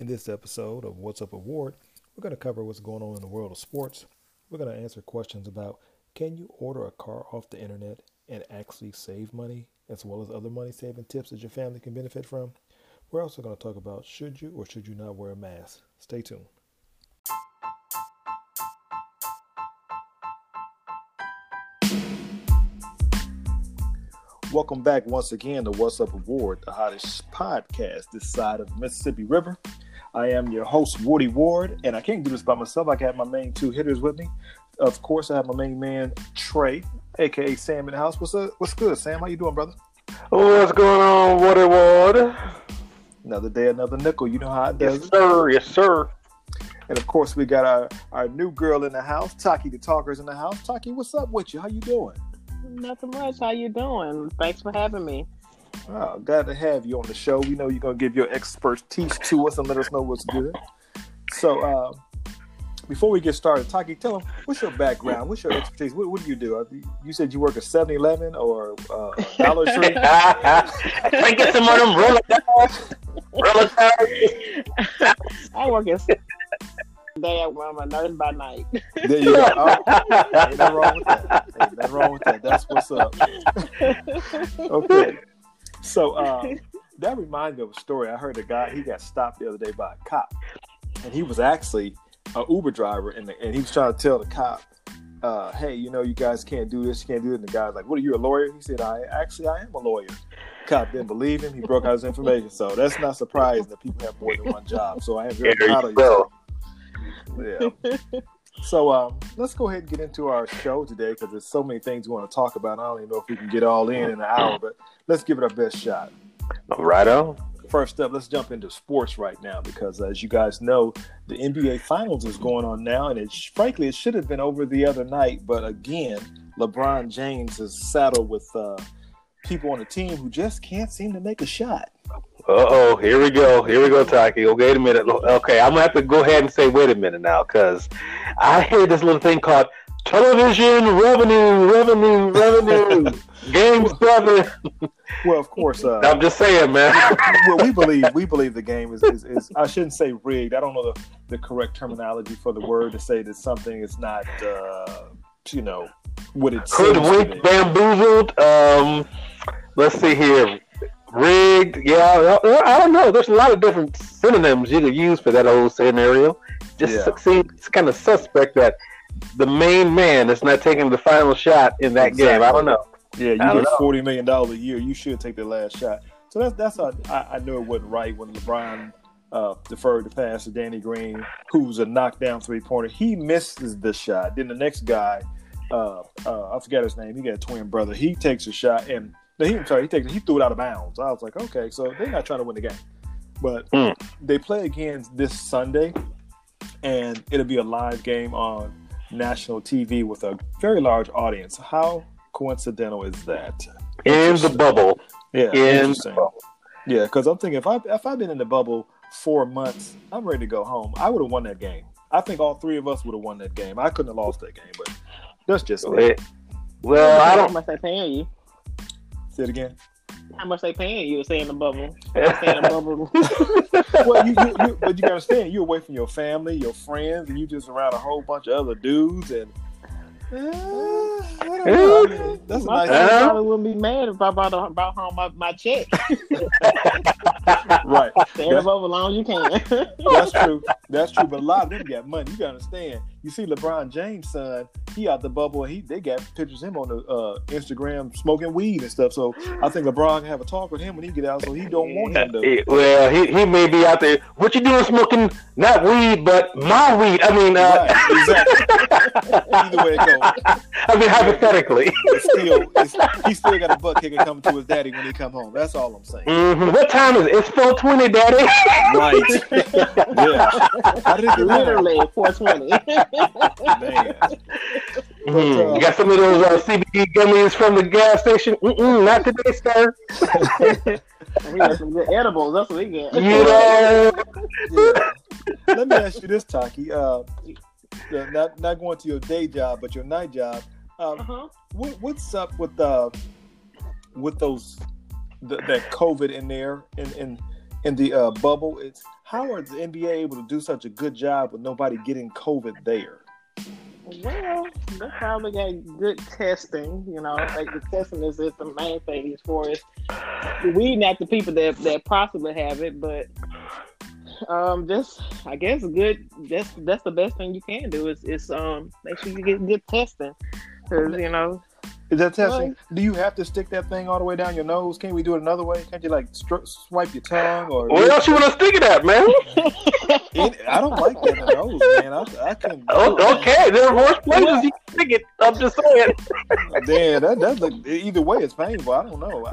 In this episode of What's Up Award, we're going to cover what's going on in the world of sports. We're going to answer questions about can you order a car off the internet and actually save money, as well as other money saving tips that your family can benefit from? We're also going to talk about should you or should you not wear a mask. Stay tuned. Welcome back once again to What's Up Award, the hottest podcast this side of the Mississippi River. I am your host, Woody Ward, and I can't do this by myself. I got my main two hitters with me. Of course, I have my main man, Trey, aka Sam in the house. What's up? What's good, Sam? How you doing, brother? What's going on, Woody Ward? Another day, another nickel. You know how it does. Yes, sir. Yes, sir. And of course, we got our, our new girl in the house, Taki the Talker's in the house. Taki, what's up with you? How you doing? Nothing much. How you doing? Thanks for having me. Oh, glad to have you on the show. We know you're gonna give your expertise to us and let us know what's good. So, uh, before we get started, Taki, tell them what's your background, what's your expertise, what, what do you do? Uh, You said you work at 7-Eleven or uh, Dollar Tree. Can I get some of them roller roller I work at day. I'm a nurse by night. There you go. Oh, ain't nothing wrong with that. Ain't nothing wrong with that. That's what's up. okay. So uh, that reminds me of a story. I heard a guy he got stopped the other day by a cop, and he was actually an Uber driver, and, the, and he was trying to tell the cop, uh, "Hey, you know, you guys can't do this, you can't do it." And the guy's like, "What are you, a lawyer?" He said, "I actually I am a lawyer." Cop didn't believe him. He broke out his information, so that's not surprising that people have more than one job. So I am very There proud of you. Yeah. So um, let's go ahead and get into our show today because there's so many things we want to talk about. I don't even know if we can get all in in an hour, but let's give it our best shot. Right on. First up, let's jump into sports right now because, as you guys know, the NBA Finals is going on now, and it frankly it should have been over the other night, but again, LeBron James is saddled with uh, people on the team who just can't seem to make a shot. Uh oh, here we go. Here we go, Taki. Oh, wait a minute. Okay, I'm gonna have to go ahead and say wait a minute now, because I hear this little thing called television revenue, revenue, revenue. Game seven. Well, of course, uh, I'm just saying, man. well, we believe we believe the game is, is, is I shouldn't say rigged. I don't know the, the correct terminology for the word to say that something is not uh, you know what it seems to be. Hoodwinked, bamboozled. Um, let's see here. Rigged. Yeah, I I don't know. There's a lot of different synonyms you could use for that whole scenario. Just Yeah. seems kind of suspect that the main man is not taking the final shot in that game. I don't know. Yeah, you get forty million dollars a year. You should take the last shot. So that's that's how I, I know it wasn't right when LeBron uh, deferred the pass to Danny Green, who was a knockdown three pointer. He misses the shot. Then the next guy, uh, uh, I forgot his name. He got a twin brother. He takes a shot and he I'm sorry, he takes he threw it out of bounds. I was like, okay, so they're not trying to win the game, but Hmm. they play again this Sunday, and it'll be a live game on national TV with a very large audience. How coincidental is that? In the bubble. Yeah, In the bubble. Yeah, because I'm thinking if I if I've been in the bubble four months, I'm ready to go home. I would have won that game. I think all three of us would have won that game. I couldn't have lost that game, but that's just me. Wait. Well, I don't. How much they paying you? Say it again. How much they paying you to stay in the bubble? Stay in the bubble. well, you, you, you, but you gotta understand, you're away from your family, your friends, and you just around a whole bunch of other dudes, and I don't know. I mean, that's my nice. family probably wouldn't be mad if I brought, brought home my, my check. right. Stay in the bubble as long as you can. That's true. That's true. But a lot of them got money. You gotta understand. You see LeBron James' son, he out the bubble he they got pictures of him on the uh, Instagram smoking weed and stuff. So I think LeBron can have a talk with him when he get out so he don't want him to Well, he, he may be out there. What you doing smoking? Not weed, but my weed. I mean, uh, Right, exactly. Either way it goes. I mean, hypothetically. It's still it's, he still got a butt kicker coming to his daddy when he come home. That's all I'm saying. Mhm. What time is it? It's four twenty, Daddy. Right. Yeah. How did it? Literally 420. Man. Mhm. you got some of those uh, CBD gummies from the gas station? Mm-mm, not today, sir. we got some good edibles. That's what we get. You know. Yeah. Let me ask you this, Taki. Uh, uh, not not going to your day job, but your night job. Um, Uh-huh. what, what's up with uh, with those th- that COVID in there? And and in the uh, bubble. It's how are the NBA able to do such a good job with nobody getting COVID there? Well, they probably got good testing. You know, like the testing is, is the main thing as far as weeding not the people that that possibly have it. But um, just I guess good. That's that's the best thing you can do is is um make sure you get good testing because you know Is that testing? Do you have to stick that thing all the way down your nose? Can't we do it another way? Can't you like stri- swipe your tongue or? Where else you want to stick it at, man? It- I don't like that in nose, man. I, I can. Oh, okay, there are worse places you can stick it. I'm just saying. Damn, that that look, either way, it's painful. I don't know. I,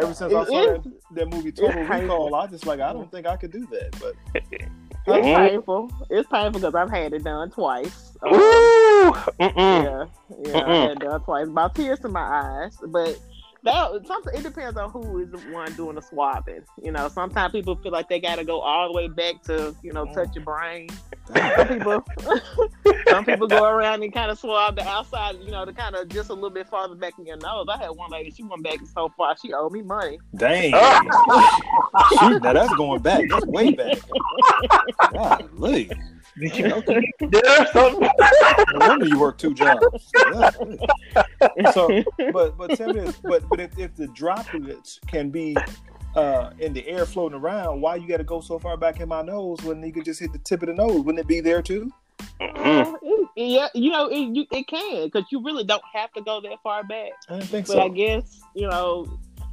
ever since I saw is. that, that movie Total Recall, I just like I don't think I could do that. But It's Mhm. painful. It's painful because I've had it done twice. Um, Ooh. Mm-mm. yeah, yeah, I Mm-mm. had it done twice. About tears to my eyes, but that. It depends on who is the one doing the swabbing. You know, sometimes people feel like they got to go all the way back to you know touch your brain. Some people, some people go around and kind of swab the outside. You know, to kind of just a little bit farther back in your nose. I had one lady. She went back so far. She owed me money. dang. Shoot, now that's going back. That's way back. Golly. Did you there's something? No wonder you work two jobs. Golly. So, but but tell me but but if, if the droplets can be uh, in the air floating around, why you got to go so far back in my nose when you could just hit the tip of the nose? Wouldn't it be there too? Mm. Uh, it- yeah, you know, it, you, it can because you really don't have to go that far back. I don't think But I guess you know,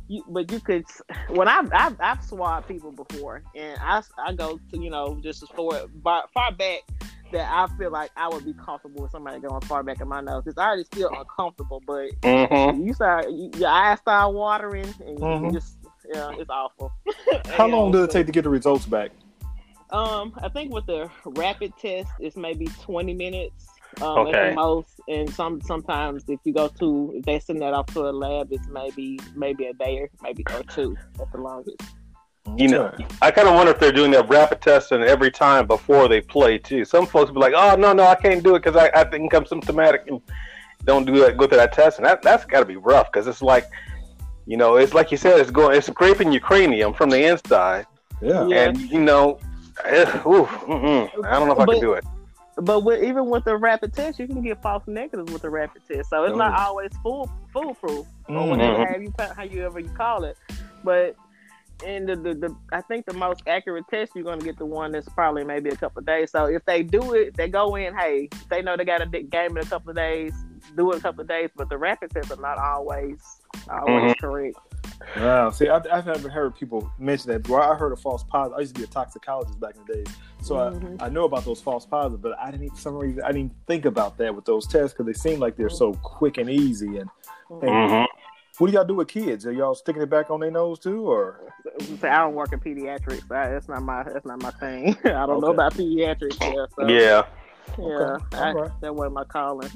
you, but you could. When I've I've, I've swabbed people before, and I I go to you know just as far far, far back that I feel like I would be comfortable with somebody going far back in my nose. It's already still uncomfortable, but Mm-hmm. you start you, your eyes start watering, and you Mhm. just yeah, it's awful. How You long does it take to get the results back? Um, I think with the rapid test, it's maybe twenty minutes um, at Okay. the most, and some sometimes if you go to if they send that off to a lab, it's maybe maybe a day or maybe or two at the longest. You know, I kind of wonder if they're doing that rapid testing every time before they play too. Some folks be like, "Oh no, no, I can't do it because I, I think I'm symptomatic and don't do that. Go through that test, and that that's got to be rough because it's like, you know, it's like you said, it's going, it's scraping your cranium from the inside, yeah. Yeah. and you know, eh, ooh, I don't know if I But- can do it. But with, even with the rapid test, you can get false negatives with the rapid test, so it's Oh. not always full foolproof or Mhm. whatever you how you ever you call it. But and the, the, the I think the most accurate test you're gonna get the one that's probably maybe a couple of days. So if they do it, they go in. Hey, they know they got a big game in a couple of days. Do it a couple of days, but the rapid tests are not always always correct. Wow. See, I've, I've never heard people mention that. Well, I heard of false positive. I used to be a toxicologist back in the days, so Mhm. I, I know about those false positives. But I didn't even for some reason I didn't think about that with those tests because they seem like they're so quick and easy. And hmm what do y'all do with kids? Are y'all sticking it back on their nose too, or So I don't work in pediatrics. I, that's not my that's not my thing. I don't know about pediatrics. Yeah, so, Yeah. Yeah. Okay. I, Alright. That wasn't my calling.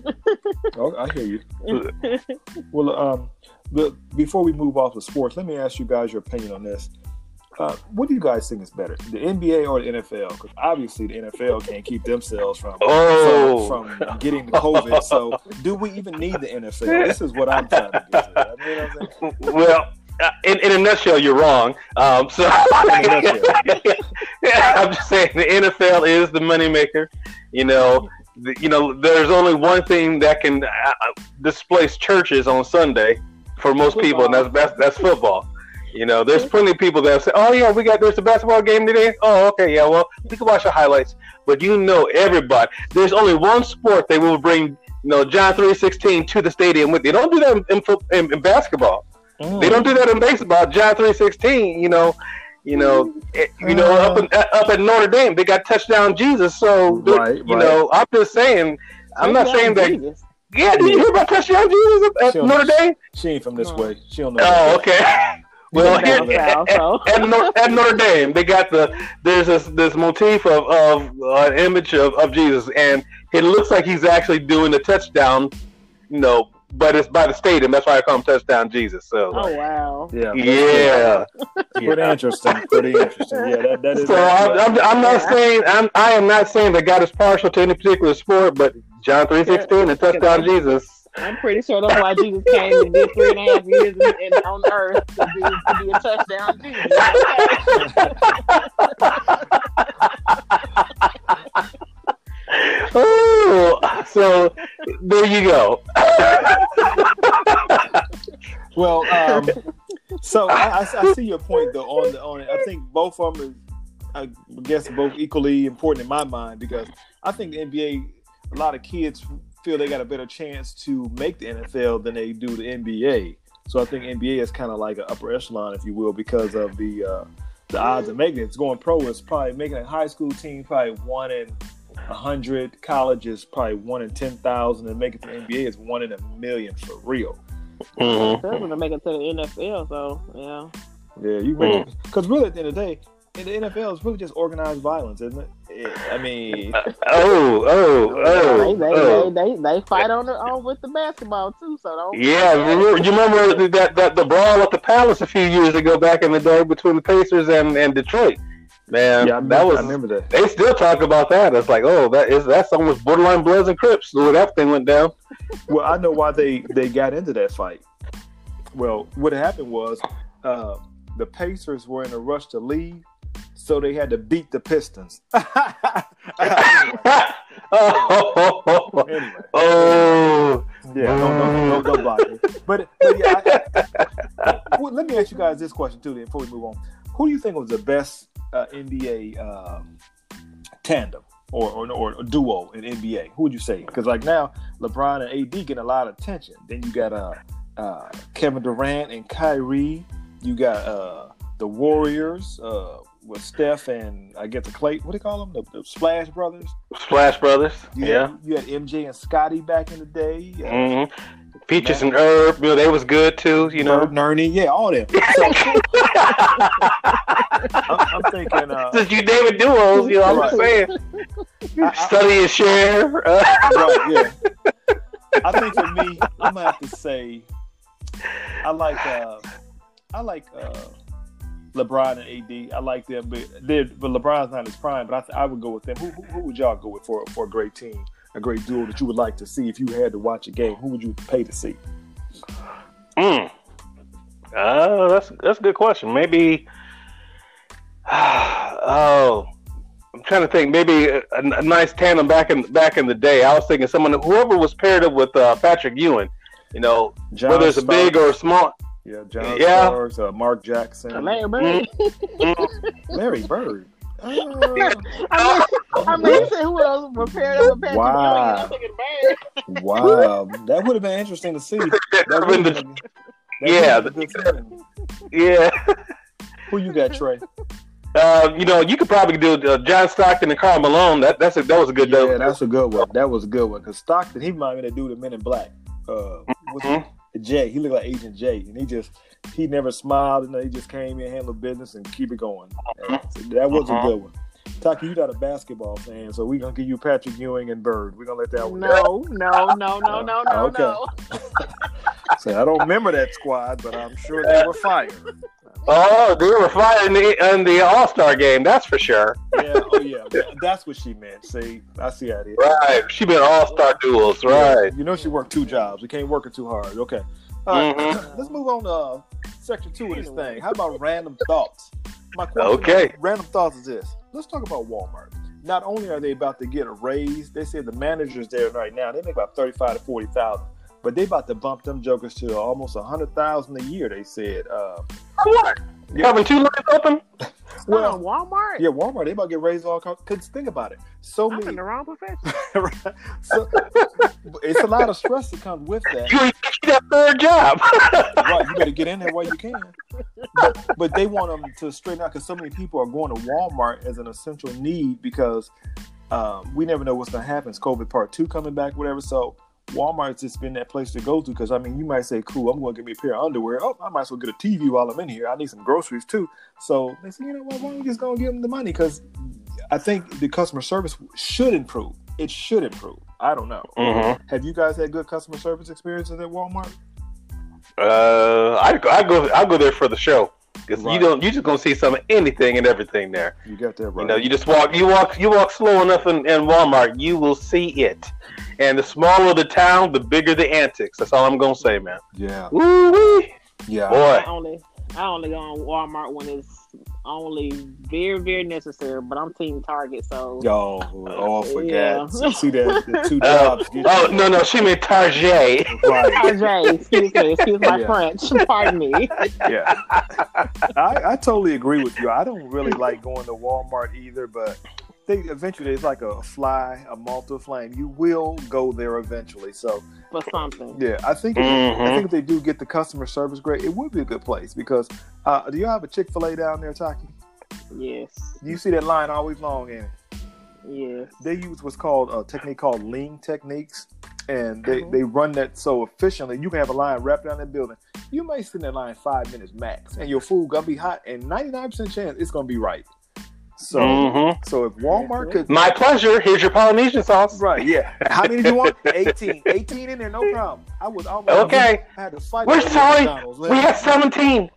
oh, I hear you. Well, um, but before we move off of sports, let me ask you guys your opinion on this. Uh, what do you guys think is better, the NBA or the NFL? Because obviously the NFL can't keep themselves from, Oh. from from getting the COVID. So, do we even need the NFL? This is what I'm trying to get to. You know what I'm saying? Well, uh, in, in a nutshell, you're wrong. Um, so In a I'm just saying the NFL is the moneymaker. You know, the, you know, there's only one thing that can uh, uh, displace churches on Sunday for most people, and that's that's, that's football. You know, there's plenty of people that say, "Oh yeah, we got there's a basketball game today." Oh, okay, yeah, well, we can watch the highlights. But you know, everybody, there's only one sport they will bring, you know, John three sixteen to the stadium with. They don't do that in, in, in, basketball. They don't do that in baseball. John three sixteen, you know, you know, it- you know, up in, up at Notre Dame, they got touchdown Jesus. So, Right, you right. know, I'm just saying. I'm not saying that. Jesus. Yeah, did you hear about touchdown Jesus at, She Notre Dame? She ain't from this No. way. She don't know. Oh, okay. Well, Down here, south, at, so. at, Notre, at Notre Dame, they got the there's this this motif of of uh, an image of, of Jesus, and it looks like he's actually doing the touchdown, you know, but it's by the stadium. That's why I call him touchdown Jesus. So, Oh wow. Yeah. yeah. Pretty interesting. Pretty interesting. Yeah, that, that is. So I'm, I'm, I'm not saying I'm I am not saying that God is partial to any particular sport, but John three sixteen and touchdown Jesus. I'm pretty sure that's why Jesus came and did three and a half years in, in, on earth to be, to be a touchdown Jesus. oh, so there you go. well, um, so I, I, I, see your point though on the on it. I think both of them, is, I guess, both equally important in my mind because I think the NBA, a lot of kids feel they got a better chance to make the NFL than they do the NBA. So I think NBA is kind of like an upper echelon, if you will, because of the uh, the odds of making it. It's going pro is probably making a high school team probably one in hundred. College is probably one in ten thousand, and making the NBA is one in a million for real. Mm-hmm. That's to make it to the NFL. So yeah. Yeah, you make because really at the end of the day, in the NFL, it's really just organized violence, isn't it? I mean, oh, oh, oh, they, they, oh. They, they, they, fight on the, on with the basketball too. So don't. Yeah, remember, you remember that, that the brawl at the Palace a few years ago, back in the day, between the Pacers and, and Detroit. Man, yeah, that was. I remember that. They still talk about that. It's like, oh, that is that's almost borderline Bloods and Crips. The way that thing went down. Well, I know why they they got into that fight. Well, what happened was uh, the Pacers were in a rush to leave, so they had to beat the Pistons. anyway. oh, anyway. oh, yeah, don't, don't, don't, don't block it. But, but yeah, I, I, well, let me ask you guys this question too, then, before we move on. Who do you think was the best uh, NBA um, tandem or, or, or duo in NBA? Who would you say? Because like now, LeBron and AD get a lot of attention. Then you got uh, uh, Kevin Durant and Kyrie. You got uh, the Warriors uh, with Steph and I guess the Clay. What do they call them? The, the Splash Brothers. Splash Brothers. You yeah. Had, you had MJ and Scotty back in the day. Uh, mm-hmm. Peaches and Herb, you know, they was good too, you know. Herb, Nerney, yeah, all them. So, I'm, I'm, thinking. Uh, Since you David duos, you know, I'm just saying. I, Study and share. right, yeah. I think for me, I'm gonna have to say, I like, uh, I like uh, LeBron and AD. I like them, but but LeBron's not his prime. But I, th- I would go with them. Who, who, who would y'all go with for for a great team? A great duo that you would like to see if you had to watch a game? Who would you pay to see? Hmm. Uh, that's that's a good question. Maybe. oh, I'm trying to think. Maybe a, a, nice tandem back in back in the day. I was thinking someone whoever was paired up with uh, Patrick Ewing. You know, John whether it's a big or a small. Yeah, John yeah. Starks, uh, Mark Jackson, Larry Bird. Mm-hmm. Larry Bird. I mean, I mean, he said who else prepared up a Patrick wow. Ewing, wow, that would have been interesting to see. That would have been, yeah, yeah. Who you got, Trey? Uh, you know, you could probably do uh, John Stockton and Karl Malone. That that's a, that was a good. Yeah, that's a good one. That was a good one because Stockton he reminded me of the dude in Men in Black. Uh, mm-hmm. Jay, he looked like Agent J, and he just he never smiled, and he just came in, handled business, and keep it going. So that was uh-huh. a good one. Taki, you're not a basketball fan, so we're gonna give you Patrick Ewing and Bird. We're gonna let that one. No, no, no, no, no, no, okay. no. so I don't remember that squad, but I'm sure they were fired. Oh, they were fired in the in the All Star game. That's for sure. Yeah. Oh, yeah. That's what she meant. See, I see how it is. Right. She been All Star duels. Right. Yeah. You know, she worked two jobs. We can't work her too hard. Okay. All right. Mm-hmm. Let's move on to uh, section two of this thing. How about random thoughts? My question. Okay. Random thoughts is this. Let's talk about Walmart. Not only are they about to get a raise, they say the managers there right now they make about thirty-five to forty thousand, but they about to bump them jokers to almost a hundred thousand a year. They said. Uh, what? Yeah. Having two lines open? well, Walmart. Yeah, Walmart. They about to get raised all. Cause think about it. So I'm many. in the wrong profession. so, it's a lot of stress that comes with that. You get that third job. right. You better get in there while you can. But, but they want them to straighten out because so many people are going to Walmart as an essential need because um, we never know what's going to happen. It's COVID part two coming back, whatever. So Walmart's just been that place to go to because I mean, you might say, "Cool, I'm going to get me a pair of underwear." Oh, I might as well get a TV while I'm in here. I need some groceries too. So they say, you know what? Why don't we just go and give them the money? Because I think the customer service should improve. It should improve. I don't know. Mm-hmm. Have you guys had good customer service experiences at Walmart? Uh, I I go I go there for the show. Because Right. you don't you just gonna see some anything and everything there. You got that right. You know, you just walk, you walk, you walk slow enough in, in Walmart, you will see it. And the smaller the town, the bigger the antics. That's all I'm gonna say, man. yeah, Woo-wee. yeah. Boy, I only I only go on Walmart when it's only very very necessary. But I'm Team Target, so Yo, oh, I forgot. Yeah. So, see that the two Oh, jobs. get oh no, no, she meant Target. Right. RJ, excuse me, excuse my Yeah. French. Pardon me. yeah. I, I totally agree with you. I don't really like going to Walmart either, but they eventually it's like a fly, a multi flame. You will go there eventually. So For something. yeah, I think if, I think if they do get the customer service great, it would be a good place because uh, do you have a Chick Fil A down there, Taki? Yes. You see that line always long in it. Yes. They use what's called a technique called lean techniques, and they, Mhm. they run that so efficiently. You can have a line wrapped around that building. You may sit in that line five minutes max, and your food gonna be hot, and ninety nine percent chance it's gonna be right. So Mhm. so if Walmart could My pleasure. Here's your Polynesian sauce. right, yeah. How many do you want? 18. 18 in there, no problem. I was almost Okay. I had to fight. We're sorry. We have 17.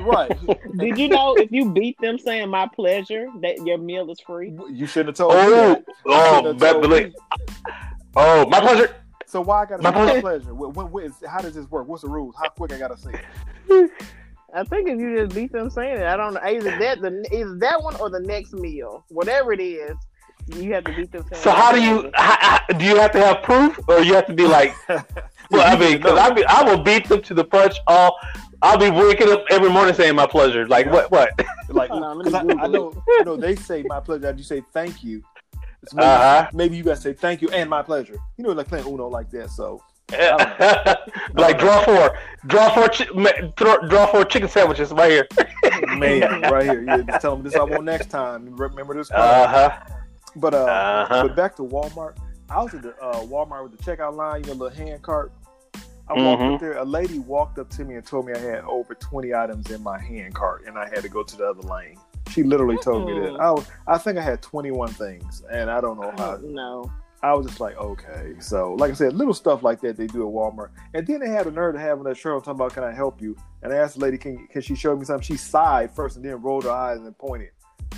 right. Did you know if you beat them saying my pleasure, that your meal is free? You shouldn't have told me Oh, that. You oh, shouldn't have but, told me. oh, my pleasure. So why I gotta My say my pleasure. pleasure? When, when, when is, how does this work? What's the rules? How quick I gotta say it? I think if you just beat them saying it, I don't know. Either that, the either that one or the next meal, whatever it is, you have to beat them saying. So how do you how, how- do you have to have proof or you have to be like well I mean because. I be I will beat them to the punch all I'll be waking up every morning saying my pleasure like Yeah. what what like Hold because I, I know I know they say my pleasure. You say thank you. So maybe, Uh-huh. maybe you gotta say thank you and my pleasure. You know, like playing Uno like that. So like draw four draw four chi- throw, draw four chicken sandwiches right here man, right here, yeah, just tell them this I want next time. Remember this. uh huh but uh, uh huh but back to Walmart. I was at the uh, Walmart with the checkout line, you know, little hand cart. I walked Mhm. up there. A lady walked up to me and told me I had over twenty items in my hand cart, and I had to go to the other lane. She literally told me that. Mm. I, was, I think I had twenty one things, and I don't know how. No. I was just like, okay. So, like I said, little stuff like that they do at Walmart. And then they had the nerve to have on that shirt talking about, can I help you? And I asked the lady, can, can she show me something? She sighed first and then rolled her eyes and pointed.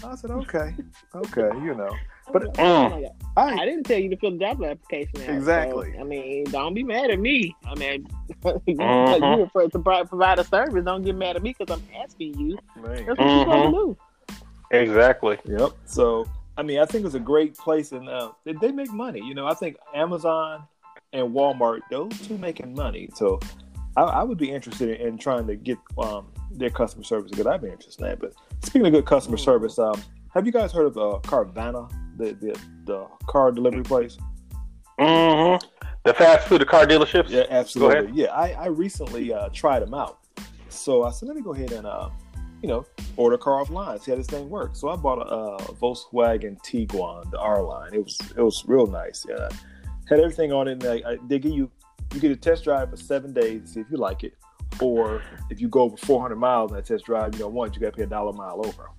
I said, okay, okay, you know. But Oh my I I, didn't tell you to fill the job application out. so, Exactly. I mean, don't be mad at me. I mean, you Mhm. you afraid to provide a service. Don't get mad at me because I'm asking you. man. That's what you're supposed to do. exactly Yep. So, I mean, I think it's a great place, and uh, they, they make money. You know, I think Amazon and Walmart, those two making money. So, I, I would be interested in trying to get um, their customer service because I'd be interested in that. But speaking of good customer Mm. service, um, have you guys heard of uh, Carvana, the, the the car delivery place? hmm the fast food the car dealerships Yeah, absolutely. Yeah, I, I recently uh, tried them out. So I said, let me go ahead and, uh, you know, order a car offline, see how this thing works. So I bought a uh, Volkswagen Tiguan, the R line. It was it was real nice. Yeah, had everything on it. And I, I, they give you you get a test drive for seven days to see if you like it, or if you go over 400 miles in that test drive, you don't want you got to pay a dollar a mile over.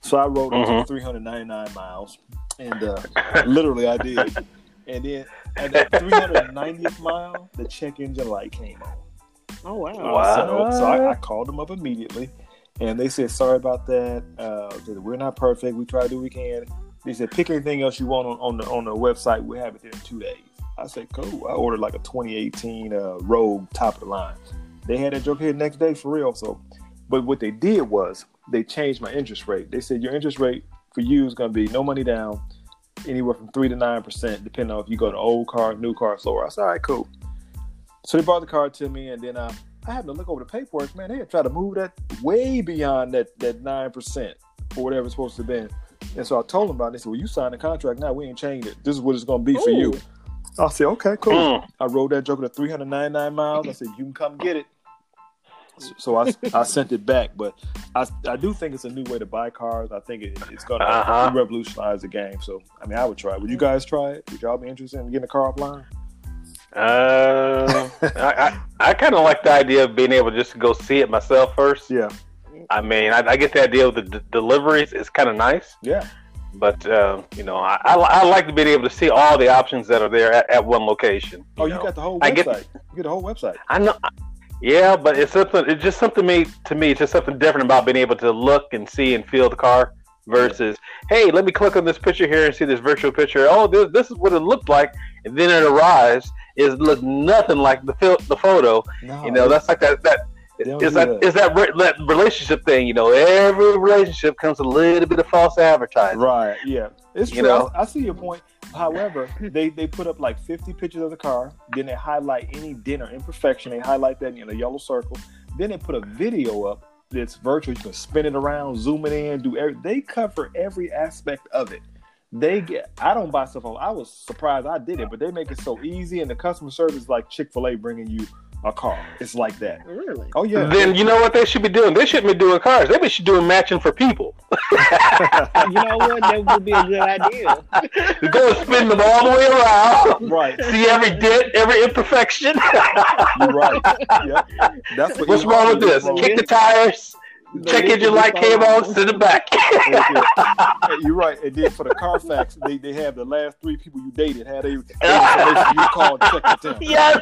So I rode up Mhm. to 399 miles, and uh, literally I did. And then at that 390th mile, the check engine light came on. Oh wow. Wow. So, so I, I called them up immediately, and they said, "Sorry about that. Uh, that we're not perfect. We try to do what we can." They said, "Pick anything else you want on, on the on the website. We have it there in two days." I said, "Cool." I ordered like a 2018 uh, Rogue top of the line. They had that joke here next day for real. So, but what they did was they changed my interest rate. They said your interest rate for you is going to be no money down, anywhere from three to nine percent, depending on if you go to old car, new car, slower. I said, "All right, cool." So they brought the car to me, and then uh, I had to look over the paperwork. Man, they had tried to move that way beyond that that nine percent or whatever it's supposed to be. And so I told them about it. They said, "Well, you signed the contract now. We ain't changed it. This is what it's going to be for you." I said, "Okay, cool." Mm. I rode that joker to 399 miles. I said, "You can come get it." So I, I sent it back, but I, I do think it's a new way to buy cars. I think it, it's going to Uh-huh. revolutionize the game. So I mean, I would try. it. Would you guys try it? Would y'all be interested in getting a car offline? Uh, I, I, I kind of like the idea of being able just to go see it myself first. Yeah, I mean, I, I get the idea of the d- deliveries. It's kind of nice, yeah, but uh, you know, I, I, I like to be able to see all the options that are there at, at one location. Oh, you got the whole I get- website. you get the whole website. I know. Yeah, but it's something. It's just something me to me. It's just something different about being able to look and see and feel the car versus, hey, let me click on this picture here and see this virtual picture. Oh, this, this is what it looked like, and then it arrives. It looks nothing like the fil- the photo. No, You know, that's like that that is that that. is that, re- that relationship thing. You know, every relationship comes a little bit of false advertising. Right. Yeah. It's You true. know? I, I see your point. However, they, they put up like 50 pictures of the car. Then they highlight any dent or imperfection. They highlight that in a yellow circle. Then they put a video up that's virtual. You can spin it around, zoom it in, do every. They cover every aspect of it. They get. I don't buy stuff on. I was surprised I did it, but they make it so easy, and the customer service is like Chick Fil A bringing you a car. It's like that. Really? Oh yeah. Then you know what they should be doing? They shouldn't be doing cars. They should be doing matching for people. You know what? That would be a good idea. Go and spin them all the way around. right. See every dent, every imperfection. You're right. Yep. That's what What's wrong with this? Kick the tires. Check engine light came on. Send it back. Hey, You're right. And then for the Carfax, they, they have the last three people you dated. How they, they you called check with them. yes,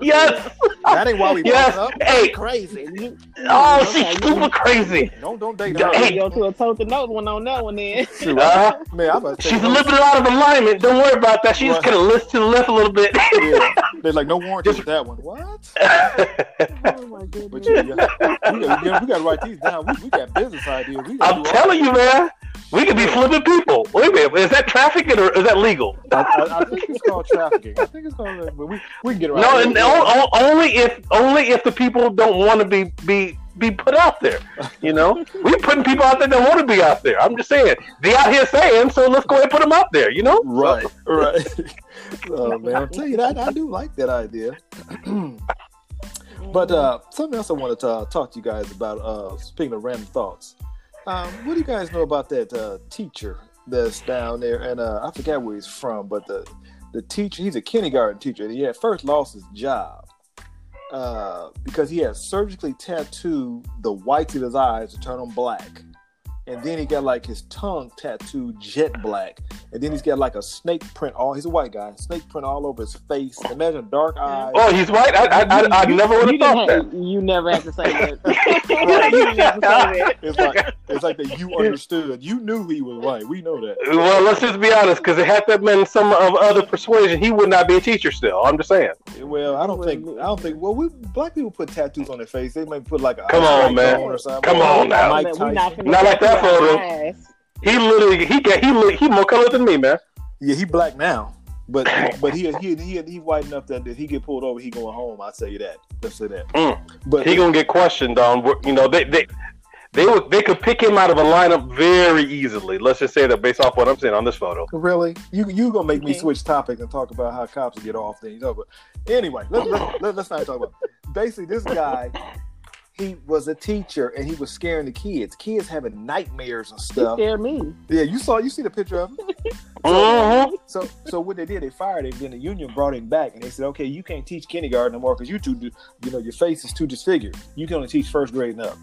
yes. That ain't why we Yes. broke up. Hey. crazy. You- Oh, okay, she's you- super crazy. Don't don't date her. hey. You go to a tote note one on that one then. Shoot, Uh, man, I'm about to she's a little bit out of alignment. Don't worry about that. She's Right. gonna lift to the left a little bit. Yeah. They're like no warranty with that one. What? oh my But goodness. yeah, yeah. We, got, we got to write these down. We, we got business ideas. I'm telling you, man. We could be flipping people. Wait a minute. Is that trafficking or is that legal? I, I, I think it's called trafficking. I think it's called, uh, but we, we can get around. No, and only if only if the people don't want to be be be put out there. You know, we're putting people out there that want to be out there. I'm just saying they out here saying, so let's go ahead and put them out there. You know, Right, right. oh man, I'll tell you that I do like that idea. but uh, something else I wanted to uh, talk to you guys about. Uh, speaking of random thoughts, um, what do you guys know about that uh, teacher that's down there? And uh, I forget where he's from, but the the teacher, he's a kindergarten teacher, and he at first lost his job uh, because he had surgically tattooed the whites of his eyes to turn them black. And then he got like his tongue tattooed jet black. And then he's got like a snake print all he's a white guy, snake print all over his face. Imagine dark eyes. oh, he's white. I I, I, I never would You have thought that. You never have to say that. you didn't have to say that. It's like it's like that you understood. You knew he was white. We know that. Well, let's just be honest, because it had that been some of other persuasion, he would not be a teacher still. I'm just saying. Well, I don't think I don't think well we black people put tattoos on their face. They may put like a Come on, man. cone or something. Come on now. Mike We not Tyson. finna Not like that tattoo our photo. He literally he got he look- he more color than me, man. Yeah, he black now. But but he he he he white enough that if he get pulled over, he going home. I say that. Let's say that. Mm. But He gonna get questioned on. You know, they they they would they could pick him out of a lineup very easily. Let's just say that based off what I'm seeing on this photo. Really? You you gonna make me switch topics and talk about how cops get off things? Oh, but anyway, let, let, let, us not talk about. It. Basically, this guy, he was a teacher and he was scaring the kids. Kids having nightmares and He stuff. scared me. Yeah, you saw you see the picture of him. Mhm. So so what they did, they fired him. Then the union brought him back and they said, okay, you can't teach kindergarten no more because you two, do, you know, your face is too disfigured. You can only teach first grade and up.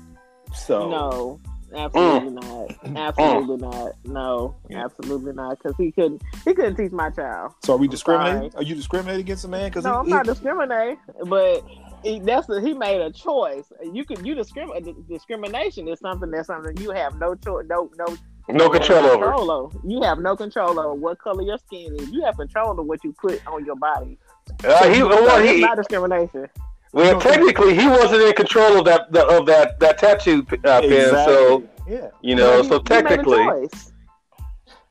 So No, absolutely not. Absolutely not. No, Yeah. absolutely not. Because he couldn't. He couldn't teach my child. so are we I'm discriminating? Are you discriminating against a man? Because No, I'm he, not discriminating, but he, that's the, he made a choice. You can you discriminate. Discrimination is something that's something you have no choice, no no No control over. control over. You have no control over what color your skin is. You have control over what you put on your body. Uh, he, So well, he, not discrimination. well, technically, he wasn't in control of that the, of that that tattoo uh, pen. So yeah, you know, He- so he made a technically, choice.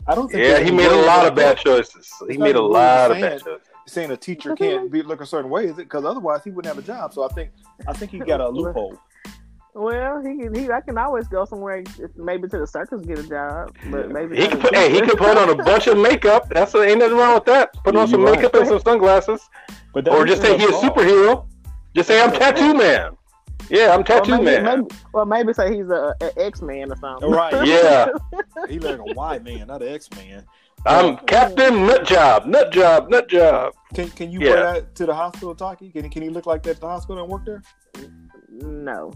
I don't think. yeah, he made a lot of bad choices. He made a lot of bad choices. Saying a teacher can't be look a certain way, is it? Because otherwise he wouldn't have a job. So I think I think he got a loophole. Well, he can. He I can always go somewhere, maybe to the circus, get a job, but maybe He not could put, hey, he teacher. could put on a bunch of makeup. That's ain't nothing wrong with that. Put Yeah, on some you're right. makeup and some sunglasses, But or just say he's a superhero. Just say I'm Tattoo Man. Yeah, I'm Or Tattoo maybe, Man. maybe, or maybe say he's a, a X Man or something. Right. Yeah, He like a white man, not an X man. I'm Captain Nutjob, Nutjob, Nut Job. Nut Job. Can can you Yeah. wear that to the hospital, Taki? Can can he look like that at the hospital and work there? No,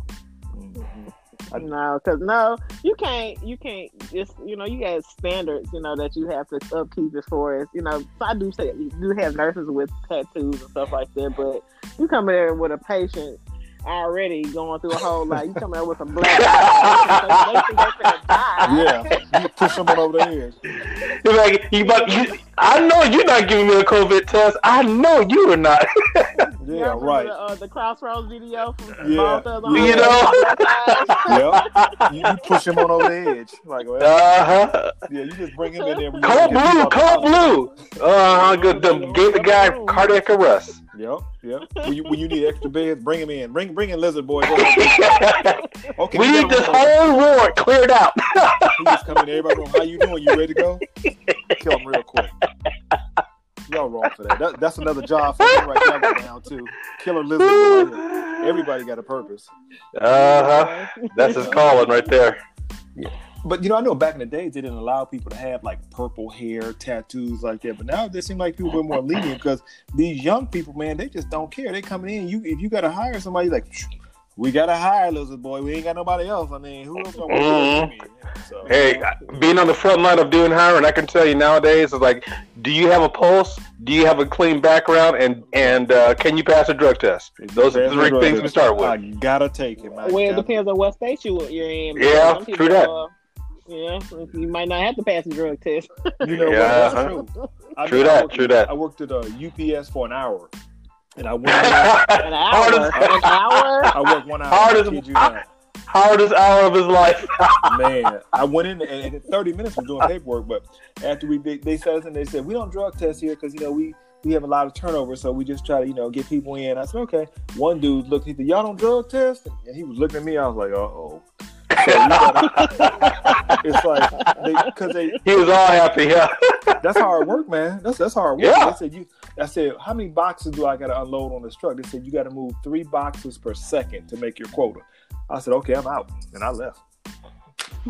Mm-hmm. I- no, because no, you can't. You can't just you know you got standards you know that you have to upkeep as far as you know. So I do say you do have nurses with tattoos and stuff like that, but you come in there with a patient already going through a whole like you coming out with some black they think they finna die. Yeah, you push someone over the edge. You're like, you, but you, I know you're not giving me a COVID test. I know you are not. Yeah, Remember right. The, uh, the Crossroads video from Yeah. On You know? Yep. You, you push him on over the edge. Like, well, Uh huh. yeah, you just bring him in there. Cold blue, cold blue. Uh huh. Good. Them gave the guy cardiac arrest. Yep, yep. When you, when you need extra beds, bring him in. Bring bring in Lizard Boy. Okay, we you need got this whole ward cleared out. He's coming. come. Everybody, going, how you doing? You ready to go? Kill him real quick. Y'all wrong for that. that that's another job for me right now. Right now too. Killer Lizard Boy. Everybody got a purpose. Uh huh. That's his calling right there. Yeah. But you know, I know back in the days they didn't allow people to have like purple hair, tattoos like that. But now they seem like people are more lenient because these young people, man, they just don't care. They coming in. You if you gotta hire somebody, like we gotta hire Lizard Boy. We ain't got nobody else. I mean, who else gonna work? So, Hey, being on the front line of doing hiring, I can tell you nowadays is like, do you have a pulse? Do you have a clean background? And and uh, can you pass a drug test? Those are the three Drug things we start with. I gotta take it. man. Well, it depends on what state you you're in. Yeah, Some true that. uh, yeah, you might not have to pass a drug test. You know, Yeah, what? that's uh-huh. true. I True that, worked true that. I worked at a UPS for an hour, and I went. An hour, as, an hour. I worked one hour. Hard I kid you not. hardest hour of his life. Man, I went in and in 30 minutes was doing paperwork, but after we they, they said us and they said we don't drug test here because you know we we have a lot of turnover, so we just try to you know get people in. I said okay. One dude looked, he said y'all don't drug test, and he was looking at me. I was like, uh oh. So you gotta, it's like because they, he was all happy. Yeah. that's hard work, man. That's that's hard work. Yeah. They said you. I said, how many boxes do I got to unload on this truck? They said you got to move three boxes per second to make your quota. I said, okay, I'm out, and I left.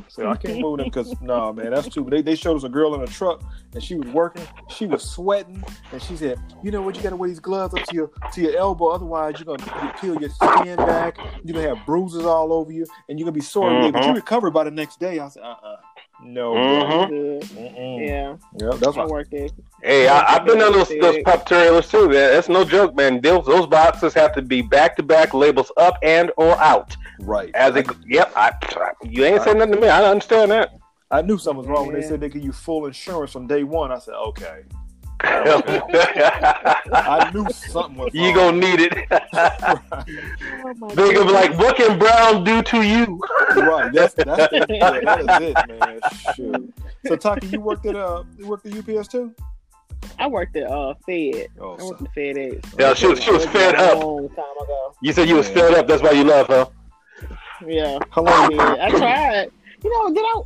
So I can't move them because no, man, that's too. They, they showed us a girl in a truck and she was working. She was sweating, and she said, "You know what? You got to wear these gloves up to your to your elbow, otherwise you're gonna you peel your skin back. You're gonna have bruises all over you, and you're gonna be sore. today, But you Mhm. recover by the next day." I said, "Uh, uh no, Mhm. Good. Mm-mm. Yeah, yeah, that's I why." worked there. Hey, I, I've been on those those pop trailers too. Man. That's no joke, man. Those those boxes have to be back to back labels up and or out. Right. As it, yep. I, you ain't saying nothing to me. I understand that. I knew something was wrong when they said they give you full insurance from day one. I said, okay. I knew something was wrong. you gonna need it. Oh my They're gonna be like, "What can Brown do to you?" right. That's that's the, yeah, that is it, man. Shoot. So Taki, you worked at uh you worked at UPS too? I worked at uh Fed. Oh, I worked so- at FedEx. Yeah, she was- she was That fed a up. Long time ago. You said you was Yeah. fed up. That's why you left, huh? Yeah. how I long? did. I tried. You know, did I?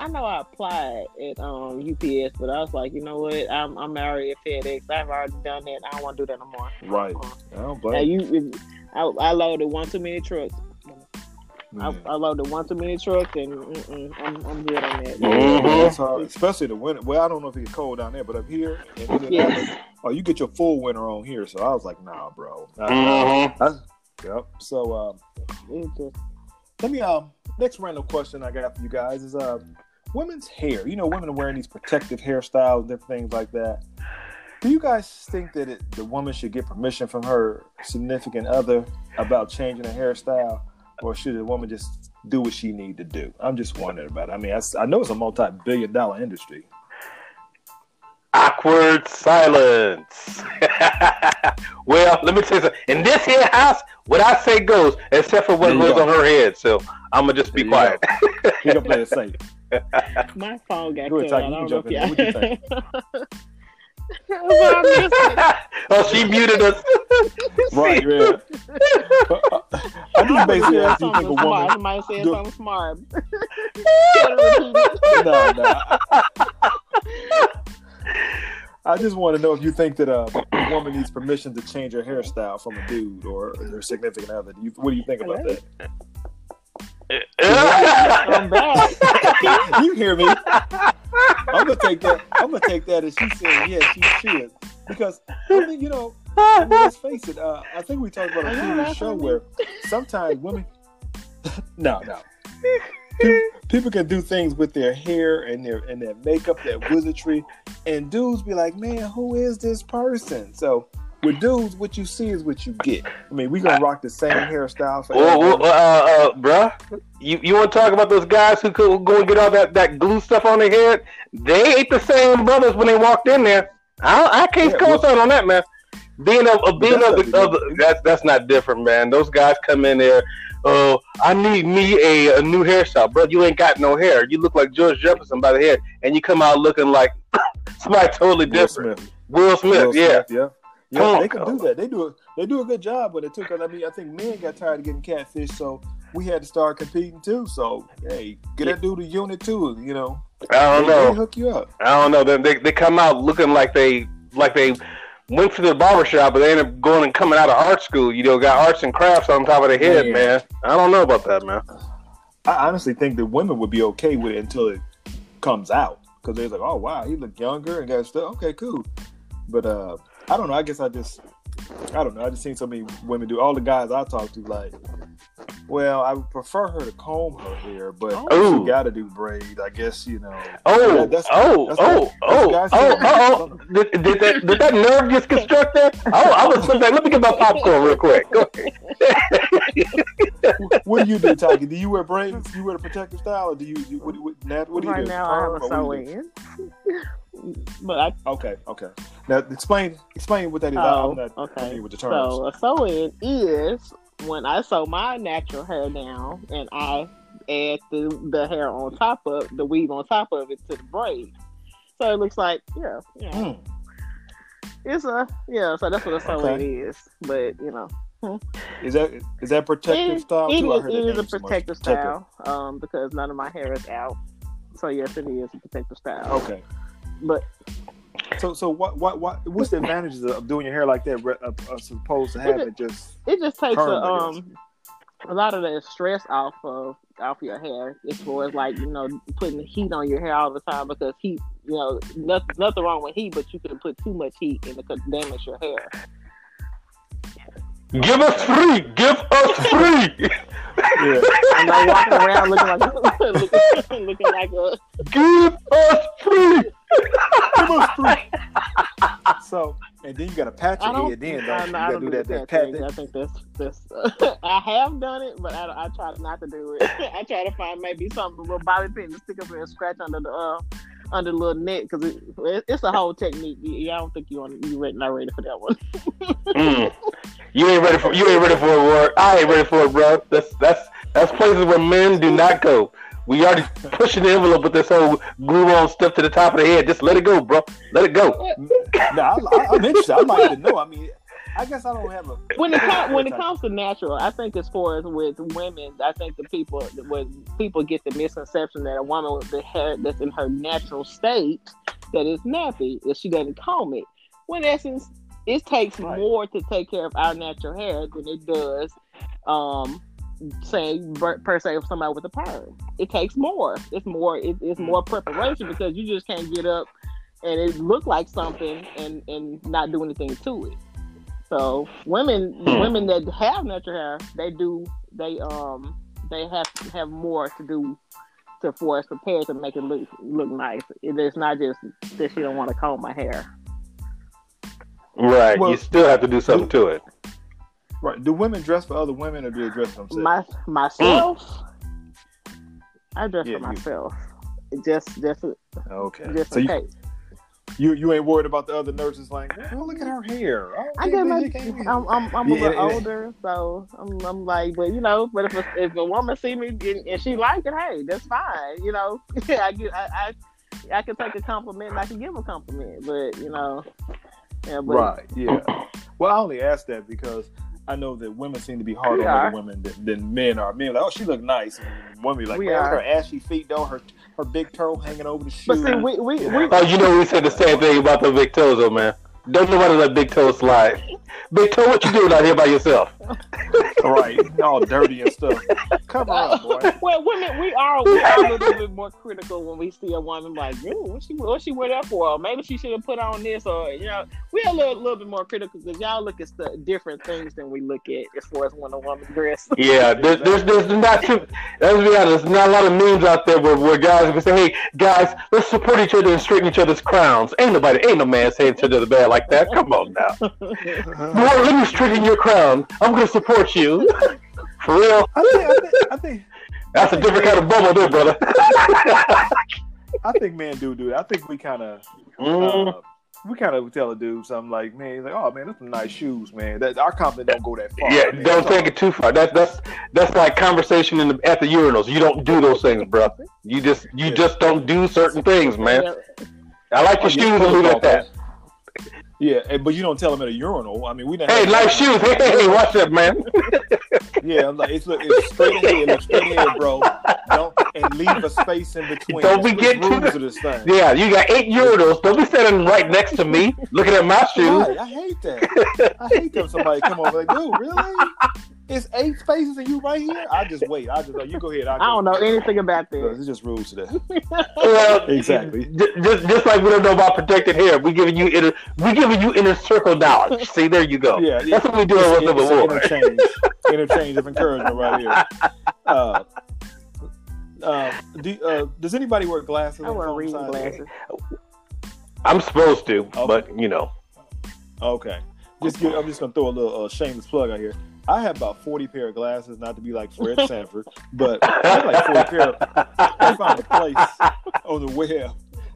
I know I applied at um, UPS, but I was like, you know what? I'm I'm married at FedEx. I've already done that. I don't want to do that no more. Right. Uh, I don't Now blame you. you, I, I loaded one too many trucks. I, Man. I loaded one too many trucks, and I'm I'm good on that. Mhm. That's especially the winter. Well, I don't know if it gets cold down there, but up here, in Indianapolis, oh, you get your full winter on here. So I was like, nah, bro. I- yep. So um, Let me um next random question I got for you guys is uh women's hair. You know, women are wearing these protective hairstyles, different things like that. Do you guys think that it, the woman should get permission from her significant other about changing her hairstyle, or should a woman just do what she need to do? I'm just wondering about it. I mean, I know it's a multi-billion-dollar industry. Awkward silence. well, let me tell you something. In this here house, what I say goes, except for what There goes go. on her head. So I'm gonna just be There you quiet. You can play it safe. my phone got Go ahead, cut Ty, out. you I can don't jump know in if. What y'all- oh, she muted us. Right, yeah. I just basically asked you think a smart. woman. Somebody said do- something smart. Gotta repeat it. no, no. I just want to know if you think that uh, a woman needs permission to change her hairstyle from a dude or her significant other. Do you, what do you think about that? I'm back. you hear me? I'm gonna take that. I'm gonna take that as she said yes, she should. Because I mean, you know, I mean, let's face it. Uh, I think we talked about a Are previous show where sometimes women. no, no. Pe- People can do things with their hair and their and their makeup, their wizardry, and dudes be like, "Man, who is this person?" So with dudes, what you see is what you get. I mean, we gonna rock the same hairstyle for Well, well, uh, uh, bruh, you you want to talk about those guys who could go and get all that, that glue stuff on their head? They ain't the same brothers when they walked in there. I I can't Yeah, co-sign on that, man. Being of, of being That's of, that's that's not different, man. Those guys come in there. Oh, I need me a, a new hairstyle, bro. You ain't got no hair. You look like George Jefferson by the head, and you come out looking like somebody totally Will different. Smith. Will Smith, Will. Smith, yeah. Yeah, Come on, they can do that. They do a they do a good job, but it took. I mean, I think men got tired of getting catfish, so we had to start competing too. So hey, get that dude a unit too. You know, I don't they, they know. hook you up. I don't know. They, they they come out looking like they like they went to the barber shop, but they end up going and coming out of art school. You know, got arts and crafts on top of their head, Man. man. I don't know about that, man. I honestly think that women would be okay with it until it comes out because they're like, oh wow, he look younger and got stuff. Okay, cool. But uh, I don't know. I guess I just I don't know. I just seen so many women do. All the guys I talk to, like, well, I would prefer her to comb her hair, but Ooh. she got to do braids. I guess you know. Oh, That- that's- oh, that's oh, what- oh, that's oh, oh, oh. Did, did that did that nerve just construct that? Oh, I was sitting there. Let me get my popcorn real quick. Go ahead. what do you do, Taki? Do you wear braids? Do you wear a protective style, or do you? you what, what, Nat, what do you right do? now, I have a Perm, or sew what do you in. But I? Okay, okay. Now explain explain what that is. Oh, I'm not okay. with the terms. So a sew in is when I sew my natural hair down and I add the the hair on top of the weave on top of it to the braid. So it looks like yeah, yeah. Mm. It's a yeah. So that's what a sew in Okay. is. But you know, Is that is that protective it, style it is, it is a so protective style um because none of my hair is out. So yes, it is a protective style. Okay. But So so what what what what's the advantages of doing your hair like that uh, as opposed to having it just it just takes Perm, a, I guess. um a lot of that stress off of off your hair as far as like you know putting heat on your hair all the time because heat you know nothing, nothing wrong with heat but you can put too much heat and it could damage your hair Give us free. Give us free. yeah? I'm not walking around looking like looking, looking like a Give us free. Give us free. so and then you got to patch I your don't head. Then I, don't you? Got to don't do do that. that, That pat. thing. I think that's that's I have done it but I, I try not to do it I try to find maybe something a little bobby pin to stick up there and scratch under the uh under the little neck because it, it, it's a whole technique. Yeah, I don't think you want you ready not ready for that one. Mm. You ain't ready for you ain't ready for it, Ward. I ain't ready for it, bro. That's that's that's places where men do not go. We already pushing the envelope with this whole glue on stuff to the top of the head. Just let it go, bro. Let it go. No, I, I, I'm interested. I'd like to know. I mean, I guess I don't have a. when it comes when it comes to natural, I think as far as with women, I think the people when people get the misconception that a woman with the hair that's in her natural state that is nappy if she doesn't comb it. When in essence, it takes Right. more to take care of our natural hair than it does, um, say per per se of somebody with a perm. It takes more. It's more. It, it's more preparation because you just can't get up and it look like something and and not do anything to it. So women, Hmm. women that have natural hair, they do they um they have have more to do to for us prepared to make it look look nice. It is not just that she don't want to comb my hair. Right. Well- you still have to do something to it. Right. Do women dress for other women or do they dress for themselves? My myself, I dress Yeah, for myself. It Just just okay. just So in you, case. You you ain't worried about the other nurses like, well, look at her hair. Oh, I get my, I'm I'm, I'm a Yeah, little older, so I'm, I'm like, but you know, but if a, if a woman see me and, and she like it, hey, that's fine. You know, I get, I, I, I can take a compliment and I can give a compliment, but you know, yeah, but Right. Yeah. Well, I only asked that because I know that women seem to be harder We on other women than, than men are. Men are like, oh, she look nice. And women be like, We man, look at are. her ashy feet though. Her her big toe hanging over the shoe. but see, we, we, we, Oh, you know we said the same thing about the big toes, though, man. Don't nobody let big toe slide. Big toe, what you doing out here by yourself? right, all dirty and stuff. Cover up, boy. well, women, we are we are a little bit more critical when we see a woman like, ooh, what she what she wear that for? Maybe she should have put on this, or you know, we're a little, little bit more critical because y'all look at st- different things than we look at as far as when a woman dress. Yeah, there's, there's, there's not too. Let's be honest, there's not a lot of memes out there where, where guys can say, "Hey, guys, let's support each other and straighten each other's crowns." Ain't nobody, ain't no man saying to the bad like that. Come on now, Boy, let me straighten your crown. I'm gonna support you. For real, I think, I think, I think, that's a different kind of bubble, there, brother. I think men do do it. I think we kind of, Mm. uh, we kind of tell a dude something like, man, he's like, oh man, that's some nice shoes, man. That our compliment don't go that far. Yeah, I mean, don't that's take it too far. That's that's that's like conversation in the at the urinals. You don't do those things, bro. You just you Yeah. just don't do certain things, man. Yeah. I like your Oh, yeah, shoes and leave it at that. Yeah, but you don't tell them at a urinal. I mean, we don't. Hey, nice shoes. Hey, watch that, man. Yeah, I'm like it's, look, it's straight ahead, look straight ahead, bro. Don't and leave a space in between. Don't be getting to this thing. Yeah, you got eight urinals. Don't be standing right next to me, looking at my shoes. Right, I hate that. I hate them. Somebody come over like, dude, really? It's eight spaces and you right here. I just wait. I just like you go ahead. I, I don't know anything about this. It's just rules today. that. Well, Exactly. Just, just like we don't know about protected hair, we giving you inner, we giving you inner circle knowledge. See, there you go. Yeah, yeah. That's what we doing with It's number one. interchange, interchange of encouragement right here. Uh, uh, do, uh, does anybody wear glasses? I wear reading glasses. I'm supposed to, Okay. but you know, Okay. Just give, I'm just gonna throw a little uh, shameless plug out here. I have about 40 pair of glasses, not to be like Fred Sanford, but I have like 40 pair. Of, I found a place on the web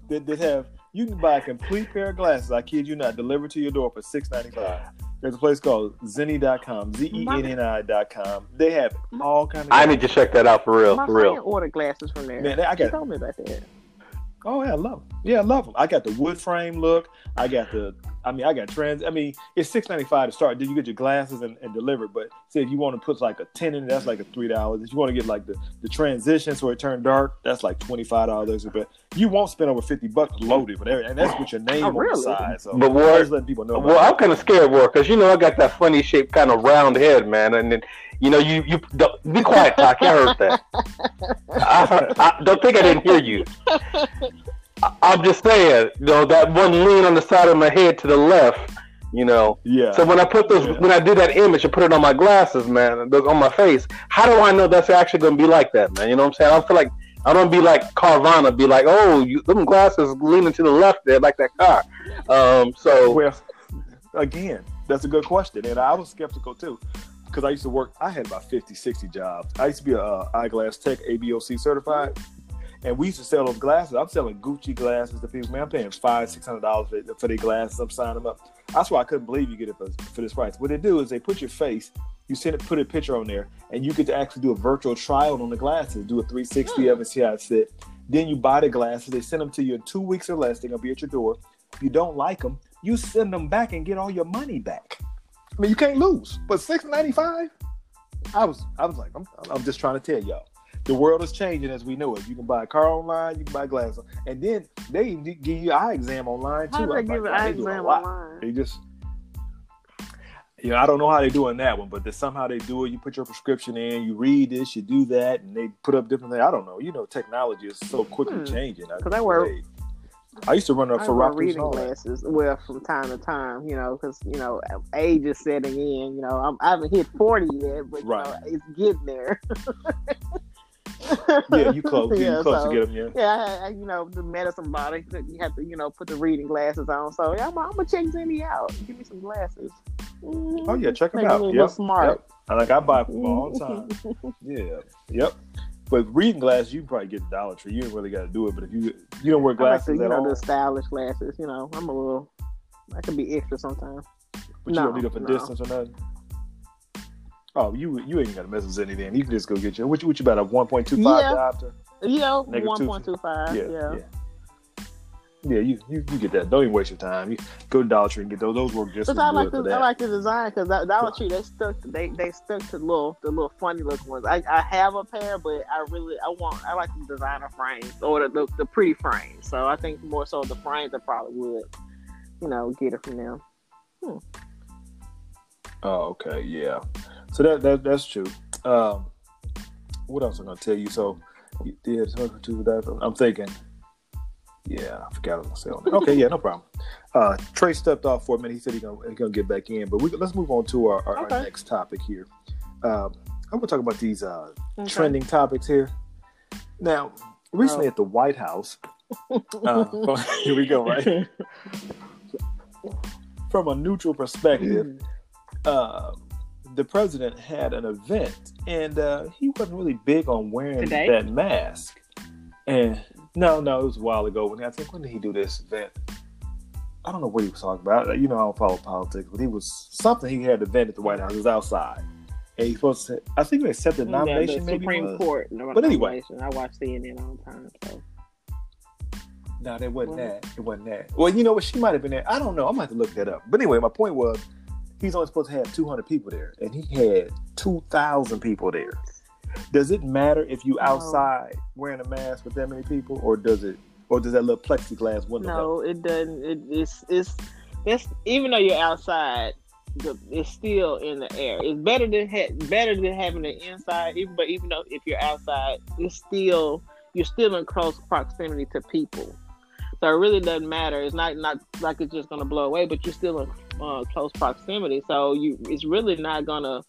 that, that have you can buy a complete pair of glasses. I kid you not, delivered to your door for six ninety five. There's a place called Zenni.com, Z E N N I.com. They have all kind of. I need to check that out for real, My for friend real. Order glasses from there. Man, I She got. told me about that. Oh yeah, I love them. Yeah, I love them. I got the wood frame look. I got the. I mean, I got trans. I mean, it's six ninety five to start. Then you get your glasses and, and delivered. But say if you want to put like a ten in that's like a three dollars. If you want to get like the the transition so it turned dark, that's like twenty five dollars. But you won't spend over fifty bucks loaded, but and that's with your name Oh, on really? the side. So But I'm just letting people know. Well, I'm kind of scared, war, because you know I got that funny shaped kind of round head, man, and then you know you you don't, be quiet, Taki. I heard that. I, heard, I don't think I didn't hear you. I'm just saying, you know, that one lean on the side of my head to the left, you know. yeah. So when I put those, Yeah. when I do that image and put it on my glasses, man, those on my face, how do I know that's actually going to be like that, man? You know what I'm saying? I don't feel like I don't be like Carvana, be like, oh, you, them glasses leaning to the left there, like that car. Um, so Well, again, that's a good question. And I was skeptical too. Because I used to work, I had about 50, 60 jobs. I used to be a uh, eyeglass tech, ABOC certified. And we used to sell those glasses. I'm selling Gucci glasses to people. Man, I'm paying five, six hundred dollars for, for their glasses. I'm signing them up. That's why I couldn't believe you get it for, for this price. What they do is they put your face, you send it, put a picture on there, and you get to actually do a virtual trial on the glasses. Do a 360 of hmm. it, see how it fit. Then you buy the glasses. They send them to you in two weeks or less. They're gonna be at your door. If you don't like them, you send them back and get all your money back. I mean, you can't lose. But six ninety five, I was, I was like, I'm, I'm just trying to tell y'all, the world is changing as we know it. You can buy a car online, you can buy glasses, and then they give you eye exam online too. How do they give like, an eye they exam online? They just, you know, I don't know how they're doing that one, but there's somehow they do it. You put your prescription in, you read this, you do that, and they put up different things. I don't know. You know, technology is so quickly Hmm. changing. 'Cause I wear- I used to run up for Rockers reading glasses. Well, from time to time, you know, because you know, age is setting in. You know, I'm, I haven't hit forty yet, but you know, it's getting there. Yeah, you close. Yeah, Yeah, you close so- to get them. Yeah. Yeah, I, I, you know, the medicine bottle. you have to, you know, put the reading glasses on. So yeah, I'm, I'm gonna check Zenni out. Give me some glasses. Oh yeah, check them Make out. Yep. smart. Yep. I like I buy them all the time. Yeah. Yep. But reading glasses, you can probably get Dollar Tree. You ain't really got to do it. But if you you don't wear I like glasses you know, all, the stylish glasses. You know, I'm a little, I can be extra sometimes. but you no, don't need them for no. distance or nothing. Oh, you you ain't got to mess with anything. You can just go get your what you, what you about a one point two five Yeah. diopter? You know, Negative one two. point two five. Yeah, Yeah. yeah. Yeah, you, you you get that. Don't even waste your time. You go to Dollar Tree and get those. Those work just as But I good like for the that. I like the design because Dollar Tree they stuck they they stuck to little the little funny looking ones. I, I have a pair, but I really I want I like the designer frames or the, the, the pretty frames. So I think more so the frames I probably would you know get it from them. Hmm. Oh, okay, yeah. So that, that that's true. Um, what else I'm gonna tell you? So, you did I'm thinking. Yeah, I forgot what I was gonna say. Okay, yeah, no problem. Uh, Trey stepped off for a minute. He said he's gonna, he gonna get back in, but we let's move on to our, our, Okay. our next topic here. Um, I'm gonna talk about these uh, Okay. trending topics here. Now, recently Oh. at the White House, uh, here we go. Right from a neutral perspective, uh, the president had an event, and uh, he wasn't really big on wearing Today? that mask. And no, no, it was a while ago. When I think when did he do this event? I don't know what he was talking about. You know, I don't follow politics, but he was something. He had an event at the White House. It was outside, and he's supposed to. I think they accepted The- nomination. the Supreme was. Court. no- But anyway. I watch CNN all the time. So No, that wasn't What? that. It wasn't that. Well, you know what? She might have been there. I don't know. I'm have to look that up. But anyway, my point was, he's only supposed to have 200 people there, and he had 2,000 people there. Does it matter if you No. outside wearing a mask with that many people, or does it, or does that little plexiglass window? help? no, it doesn't. It, it's it's it's even though you're outside, the, it's still in the air. It's better than ha- better than having it inside. Even but even though if you're outside, it's still you're still in close proximity to people. So it really doesn't matter. It's not not like it's just gonna blow away, but you're still in uh, close proximity. So you it's really not gonna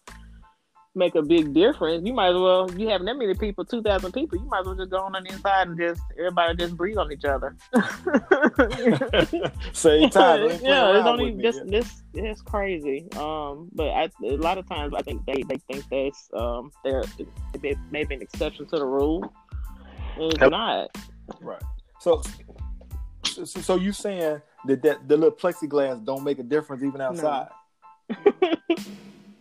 make a big difference. You might as well you have that many people, two thousand people. You might as well just go on the inside and just everybody just breathe on each other. Same time. Yeah, it's only with me. this it's crazy. Um, but I, a lot of times I think they they think that's um they're they may be an exception to the rule. And it's Yep. not. Right. So, so, so you saying that, that the little plexiglass don't make a difference even outside?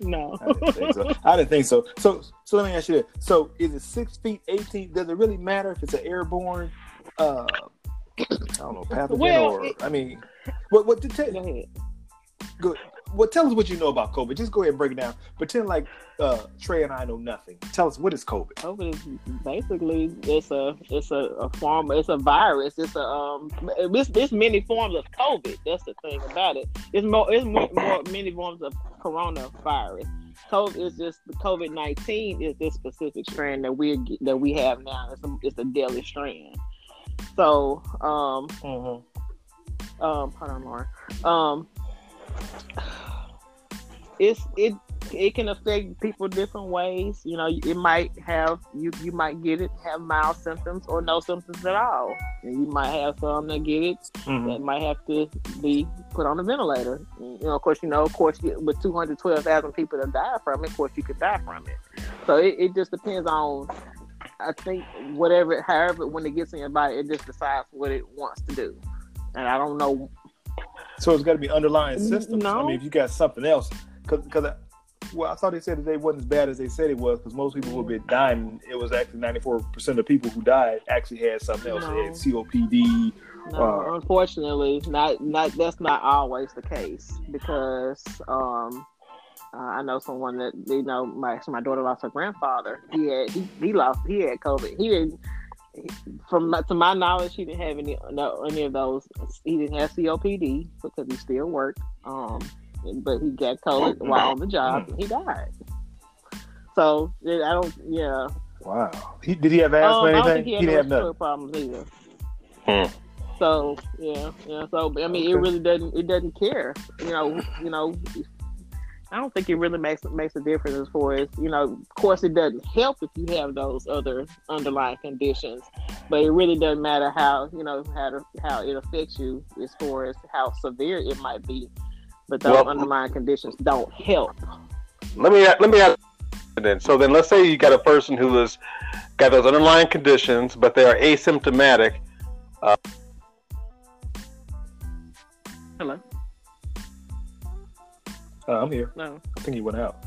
No. I didn't think so. I didn't think so. So, so let me ask you this: So, is it six feet, eighteen? Does it really matter if it's an airborne? Uh, I don't know, pathogen Well, or it- I mean, what? What? To tell, Go ahead. good. What? Tell us what you know about COVID. Just go ahead and break it down. Pretend like uh, Trey and I know nothing. Tell us what is COVID. COVID is basically it's a it's a, a form it's a virus. It's a um it's, it's many forms of COVID. That's the thing about it. It's more it's more, more many forms of coronavirus. COVID is just the COVID nineteen is this specific strand that we that we have now. It's a, it's a deadly strand. So um um hold on Lauren. Um it's it it can affect people different ways. You know, it might have you you might get it have mild symptoms or no symptoms at all, and you might have some that get it Mhm. that might have to be put on a ventilator. You know, of course, you know, of course, with two hundred twelve thousand people that die from it, of course, you could die from it. So it, it just depends on. I think whatever, however, when it gets in your body, it just decides what it wants to do. And I don't know So it's got to be underlying systems. I mean, if you got something else, because well, I thought they said that they wasn't as bad as they said it was, because most people who have been dying, it was actually ninety four percent of people who died actually had something else. They had COPD. No, Uh, unfortunately, not not that's not always the case because um, uh, I know someone that you know my my daughter lost her grandfather. He had he, he lost he had COVID. He didn't. From my, to my knowledge, he didn't have any no, any of those. He didn't have COPD because he still worked. Um, but he got COVID while on the job and he died. So yeah, I don't. Yeah, Wow. He, did he have asthma um, or I don't anything? think he had didn't no have nothing. respiratory problems either. Hmm. So yeah, yeah. So I mean, it really doesn't. It doesn't care. You know. You know. I don't think it really makes makes a difference as far as you know. Of course, it doesn't help if you have those other underlying conditions, but it really doesn't matter how you know how to, how it affects you as far as how severe it might be. But those Well- underlying conditions don't help. Let me let me ask then. So then, let's say you got a person who has got those underlying conditions, but they are asymptomatic. Uh, Hello. Uh, I'm here. No. I think he went out.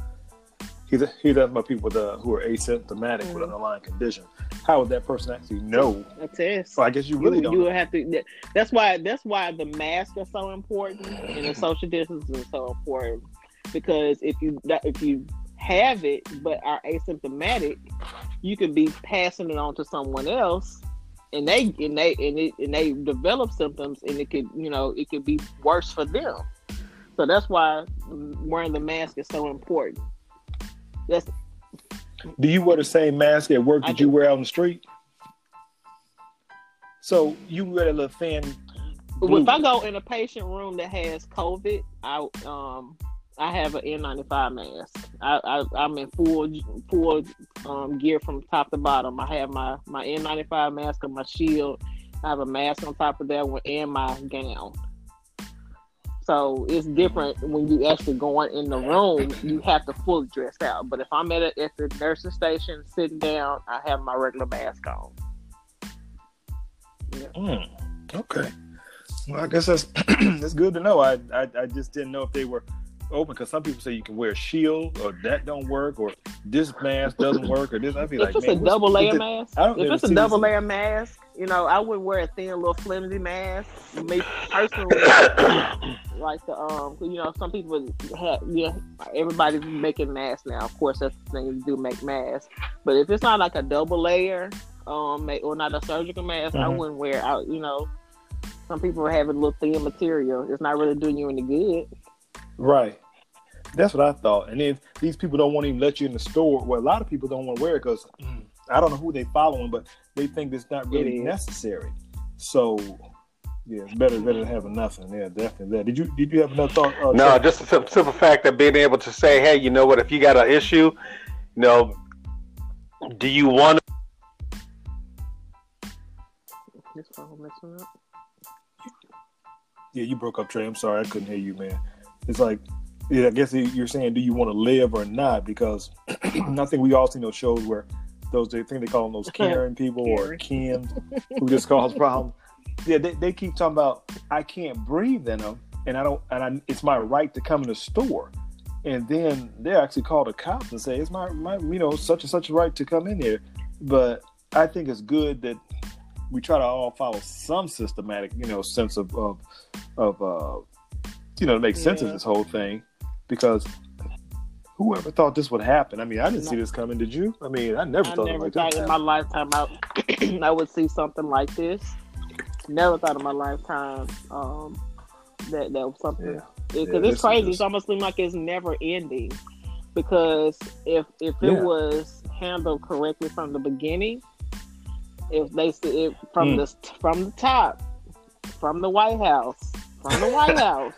He's he's asking about people with, uh, who are asymptomatic with Mhm. underlying condition. How would that person actually know? A test. Well, I guess you really you, don't. you know. have to. that- That's why. That's why the mask is so important and the social distance is so important because if you that- if you have it but are asymptomatic, you could be passing it on to someone else, and they and they and, it, and they develop symptoms, and it could you know it could be worse for them. So that's why wearing the mask is so important. That's Do you wear the same mask at work that you wear out on the street? So you wear a little fan. blue. if I go in a patient room that has COVID, I um I have an N95 mask. I, I I'm in full full um, gear from top to bottom. I have my my N95 mask and my shield. I have a mask on top of that one and my gown. So it's different when you actually going in the room. You have to fully dress out. But if I'm at, a, at the nursing station sitting down, I have my regular mask on. Mm, okay. Well, I guess that's that's good to know. I, I I just didn't know if they were open because some people say you can wear a shield or that don't work or this mask doesn't work or this. I'd be If like, it's man, a double layer mask, I don't if it's a double this- layer mask, you know, I wouldn't wear a thin little flimsy mask. Me personally, like the um, you know, some people have, yeah, everybody's making masks now. Of course, that's the thing to do, make masks. But if it's not like a double layer, um, or not a surgical mask, I Mhm. wouldn't wear out. You know, some people have a little thin material. It's not really doing you any good. Right. That's what I thought. And then these people don't want to even let you in the store. Well, a lot of people don't want to wear it because I don't know who they following, but they think it's not really It is. necessary. So yeah, it's better better than having nothing. Yeah, definitely. That. Did you did you have another thought? Uh, No, Chuck? just the sim- simple fact of being able to say, hey, you know what? If you got an issue, you know, do you want This phone messing up. Yeah, you broke up, Trey. I'm sorry, I couldn't hear you, man. It's like, yeah, I guess you're saying, do you want to live or not? Because I think we all seen those shows where those they think they call them those Karen people or Ken who just cause problems. Yeah, they, they keep talking about I can't breathe in them, and I don't, and I, it's my right to come in the store. And then they actually call the cops and say it's my, my, you know, such and such right to come in here. But I think it's good that we try to all follow some systematic, you know, sense of of, of uh, you know, to make sense of this whole thing, because whoever thought this would happen? I mean, I didn't see this coming. Did you? I mean, I never I thought never it thought like in my lifetime I, I would see something like this. Never thought in my lifetime um, that that was something. Because Yeah, this it's crazy. just- It's almost seems like it's never ending. Because if if it Yeah. was handled correctly from the beginning, if they it from Mm. the from the top, from the White House, from the White House.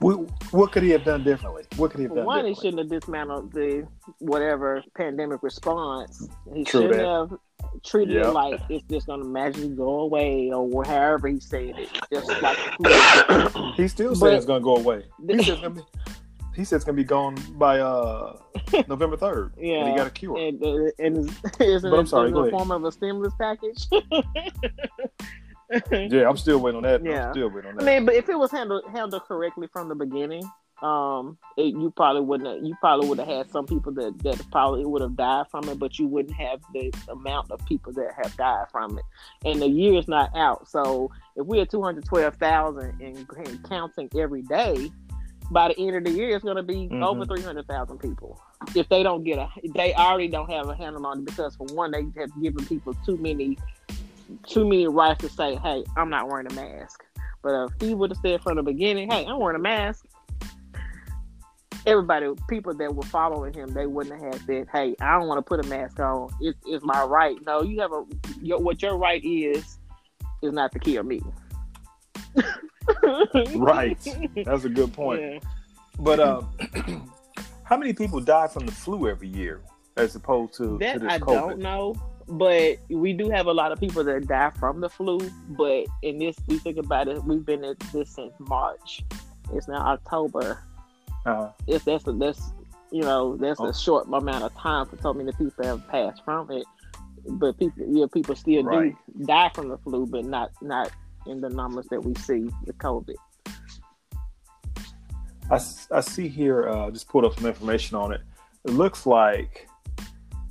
What, what could he have done differently? What could he have done one, he shouldn't have dismantled the whatever pandemic response. He True shouldn't that. have treated Yep. it like it's just going to magically go away or however he said it. Just like. He still said it's going to go away. He said it's going to be. He said it's going to be gone by uh, November third. and Yeah. he got a cure. and uh, and is- isn't But I'm it sorry, in the form of a stimulus package? yeah, I'm still waiting on that. Yeah. I'm still waiting on I mean, but if it was handled handled correctly from the beginning, um, it, you probably wouldn't. You probably would have had some people that that probably would have died from it, but you wouldn't have the amount of people that have died from it. And the year is not out, so if we had two hundred twelve thousand and, counting every day, by the end of the year, it's going to be Mhm. over three hundred thousand people. If they don't get a, they already don't have a handle on it because for one, they have given people too many, too many rights to say, "Hey, I'm not wearing a mask." But if he would have said from the beginning, "Hey, I'm wearing a mask," everybody, people that were following him, they wouldn't have said, "Hey, I don't want to put a mask on. It's, it's my right." No, you have a your, what your right is is not to kill me. Right. That's a good point. Yeah. But um, how many people die from the flu every year, as opposed to, to That this I COVID? don't know, but we do have a lot of people that die from the flu. But in this, we think about it, we've been at this since March. It's now October. Uh, If that's a, that's you know that's Oh. a short amount of time for so many people have passed from it. But people, yeah, people still Right. do die from the flu, but not not in the numbers that we see with COVID. I, I see here, uh, just pulled up some information on it. It looks like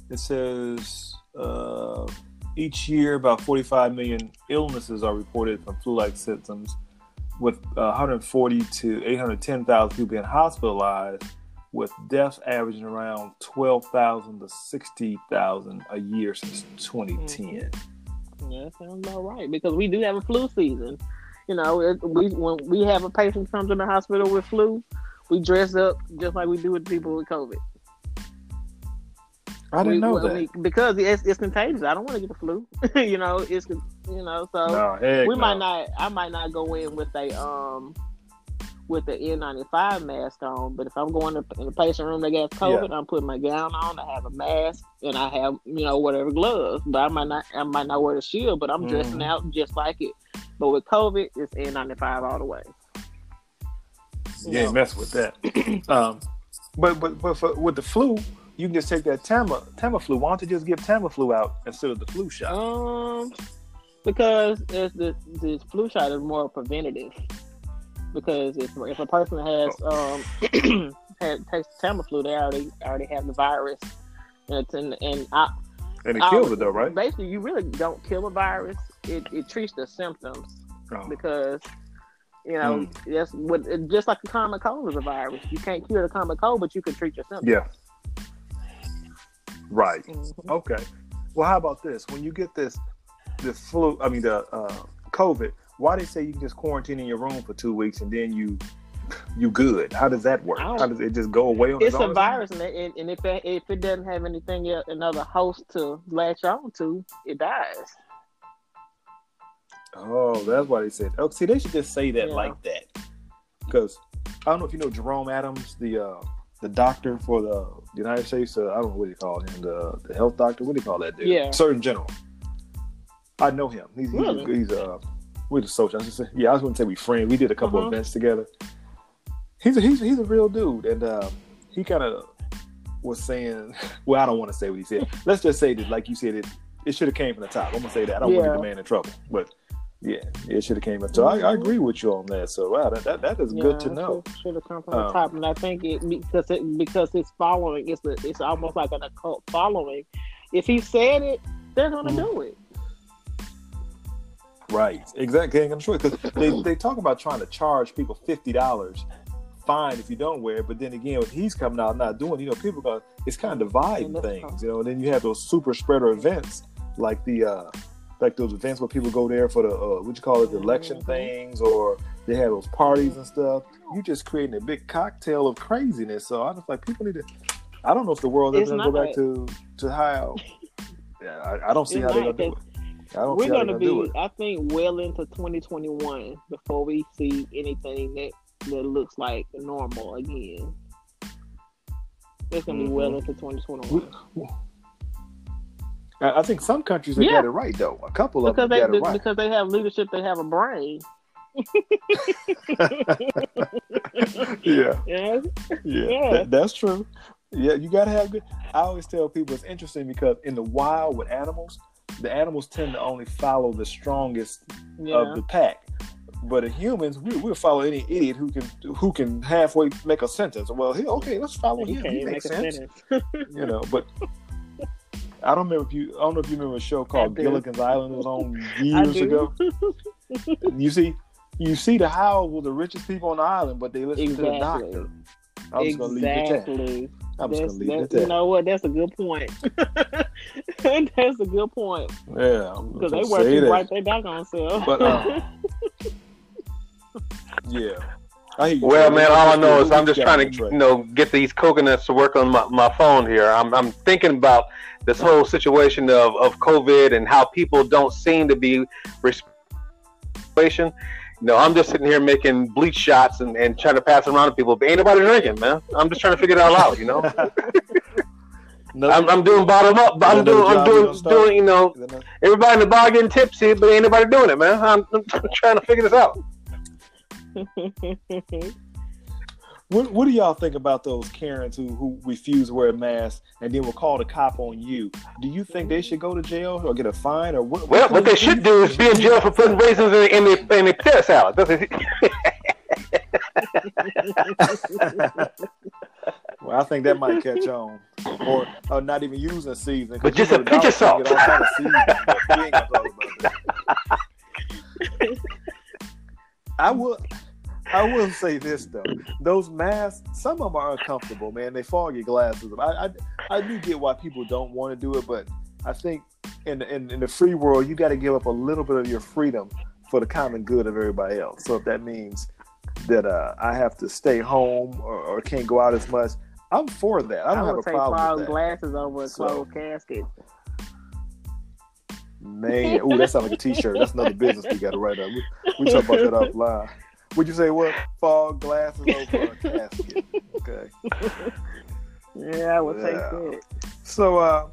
it says uh, each year about 45 million illnesses are reported from flu-like symptoms, with uh, 140 to 810,000 people being hospitalized, with deaths averaging around 12,000 to 60,000 a year since 2010. Yeah, that sounds about right because we do have a flu season. You know, it, we when we have a patient comes in the hospital with flu, we dress up just like we do with people with COVID. I didn't We- know we- that. we- because it's, it's contagious. I don't want to get the flu. you know, it's you know, so no, we no. might not. I might not go in with a um with the N95 mask on, but if I'm going to, in a patient room that got COVID, I'm putting my gown on. I have a mask and I have you know whatever gloves. But I might not. I might not wear the shield, but I'm dressing Mhm. out just like it. But with COVID, it's N95 all the way. You ain't mess with that. um, but but but for, with the flu, you can just take that Tama Tamiflu. Why don't you just give Tamiflu out instead of the flu shot? Um, because it's the the flu shot is more preventative. Because if if a person has um had, takes Tamiflu, they already already have the virus, and it's in, and I, and it I- kills it though, right? Basically, you really don't kill a virus. It it treats the symptoms Oh. because. You know, Hmm. that's what just like the common cold is a virus. You can't cure the common cold, but you can treat your symptoms. Yeah. Right. Mhm. Okay. Well, how about this? When you get this, this flu, I mean the uh, COVID, why they say you can just quarantine in your room for two weeks and then you, you good? How does that work? How does it just go away its a virus, and, it, and if it, if it doesn't have anything else, another host to latch on to, it dies. Oh, that's why they said. Oh, see, they should just say that Yeah. like that. Because I don't know if you know Jerome Adams, the uh, the doctor for the United States. Uh, I don't know what you call him, the the health doctor. What do you call that dude? Yeah. Surgeon General. I know him. He's he's, Really? he's uh, we're the social. I was just yeah, I was going to say we friends. We did a couple Uh-huh. events together. He's a, he's he's a real dude, and uh, he kind of was saying. Well, I don't want to say what he said. Let's just say that, like you said, it it should have came from the top. I'm gonna say that. I don't want to Yeah. get the man in trouble, but yeah, it should have came from. So I, I agree with you on that. So wow, that that, that is good to know. Should have come from Um, the top, and I think it because it because it's following. It's a, it's almost like an occult following. If he said it, they're gonna Mhm. do it. Right, exactly. Gonna choice because they, they talk about trying to charge people fifty dollars fine if you don't wear it, but then again, if he's coming out not doing, you know, people going it's kind of dividing things, you know. And then you have those super spreader events like the uh like those events where people go there for the uh, what you call it, the election Mhm. things, or they have those parties and stuff. You're just creating a big cocktail of craziness. So I just like people need to. I don't know if the world is going to go back to to how. Yeah, I, I don't see It's how they're gonna do it. I don't We're see how they're gonna gonna be. I think, well into 2021 before we see anything that that looks like normal again. It's gonna be well Mhm. into 2021 I think some countries have Yeah. got it right though. A couple of because them they got it right. because they have leadership. They have a brain. yeah, Yeah, yeah, that- that's true. Yeah, you gotta have good. I always tell people it's interesting because in the wild with animals, the animals tend to only follow the strongest yeah. of the pack. But in humans, we, we'll follow any idiot who can who can halfway make a sentence. Well, he, okay, let's follow him. He makes make a sense. sentence. You know, but I don't remember if you. I don't know if you remember a show called. Gilligan's Island. Was on years ago. You see, you see the Howells were the richest people on the island, but they listened to the doctor. I'm just gonna leave it at that. I'm just gonna leave it at that's, you know what? That's a good point. that's a good point Yeah, because they work say you right their doggone self. But, uh, Yeah. I. Well, man, all I know is I'm just trying to, you know, get these coconuts to work on my, my phone here. I'm, I'm thinking about this whole situation of, of COVID and how people don't seem to be situation. You know, I'm just sitting here making bleach shots and, and trying to pass them around to people, but ain't nobody drinking, man. I'm just trying to figure it all out, you know. I'm, I'm doing bottom up. I'm doing, I'm doing, doing, you know, everybody in the bar getting tipsy, but ain't nobody doing it, man. I'm, I'm trying to figure this out. What, what do y'all think about those Karens who, who refuse to wear a mask and then will call the cop on you? Do you think they should go to jail or get a fine or what? Well, what they should do is be in jail for putting raisins in, in the in the potato salad. Well, I think that might catch on, or, or not even using season. But just a pinch of salt. you get all kind of seasoning, but we ain't gonna talk about that. I will. I will say this though: those masks, some of them are uncomfortable, man. They fog your glasses. I, I, I do get why people don't want to do it, but I think in in, in the free world, you got to give up a little bit of your freedom for the common good of everybody else. So if that means that uh, I have to stay home or, or can't go out as much, I'm for that. I I, don't have would a problem with that. glasses over a So- closed casket. Man, ooh, that sounds like a T-shirt. That's another business we got to write up. We, we talk about that offline. Would you say what? Fog glasses over a casket. Okay. Yeah, I would take Yeah. that. So, uh,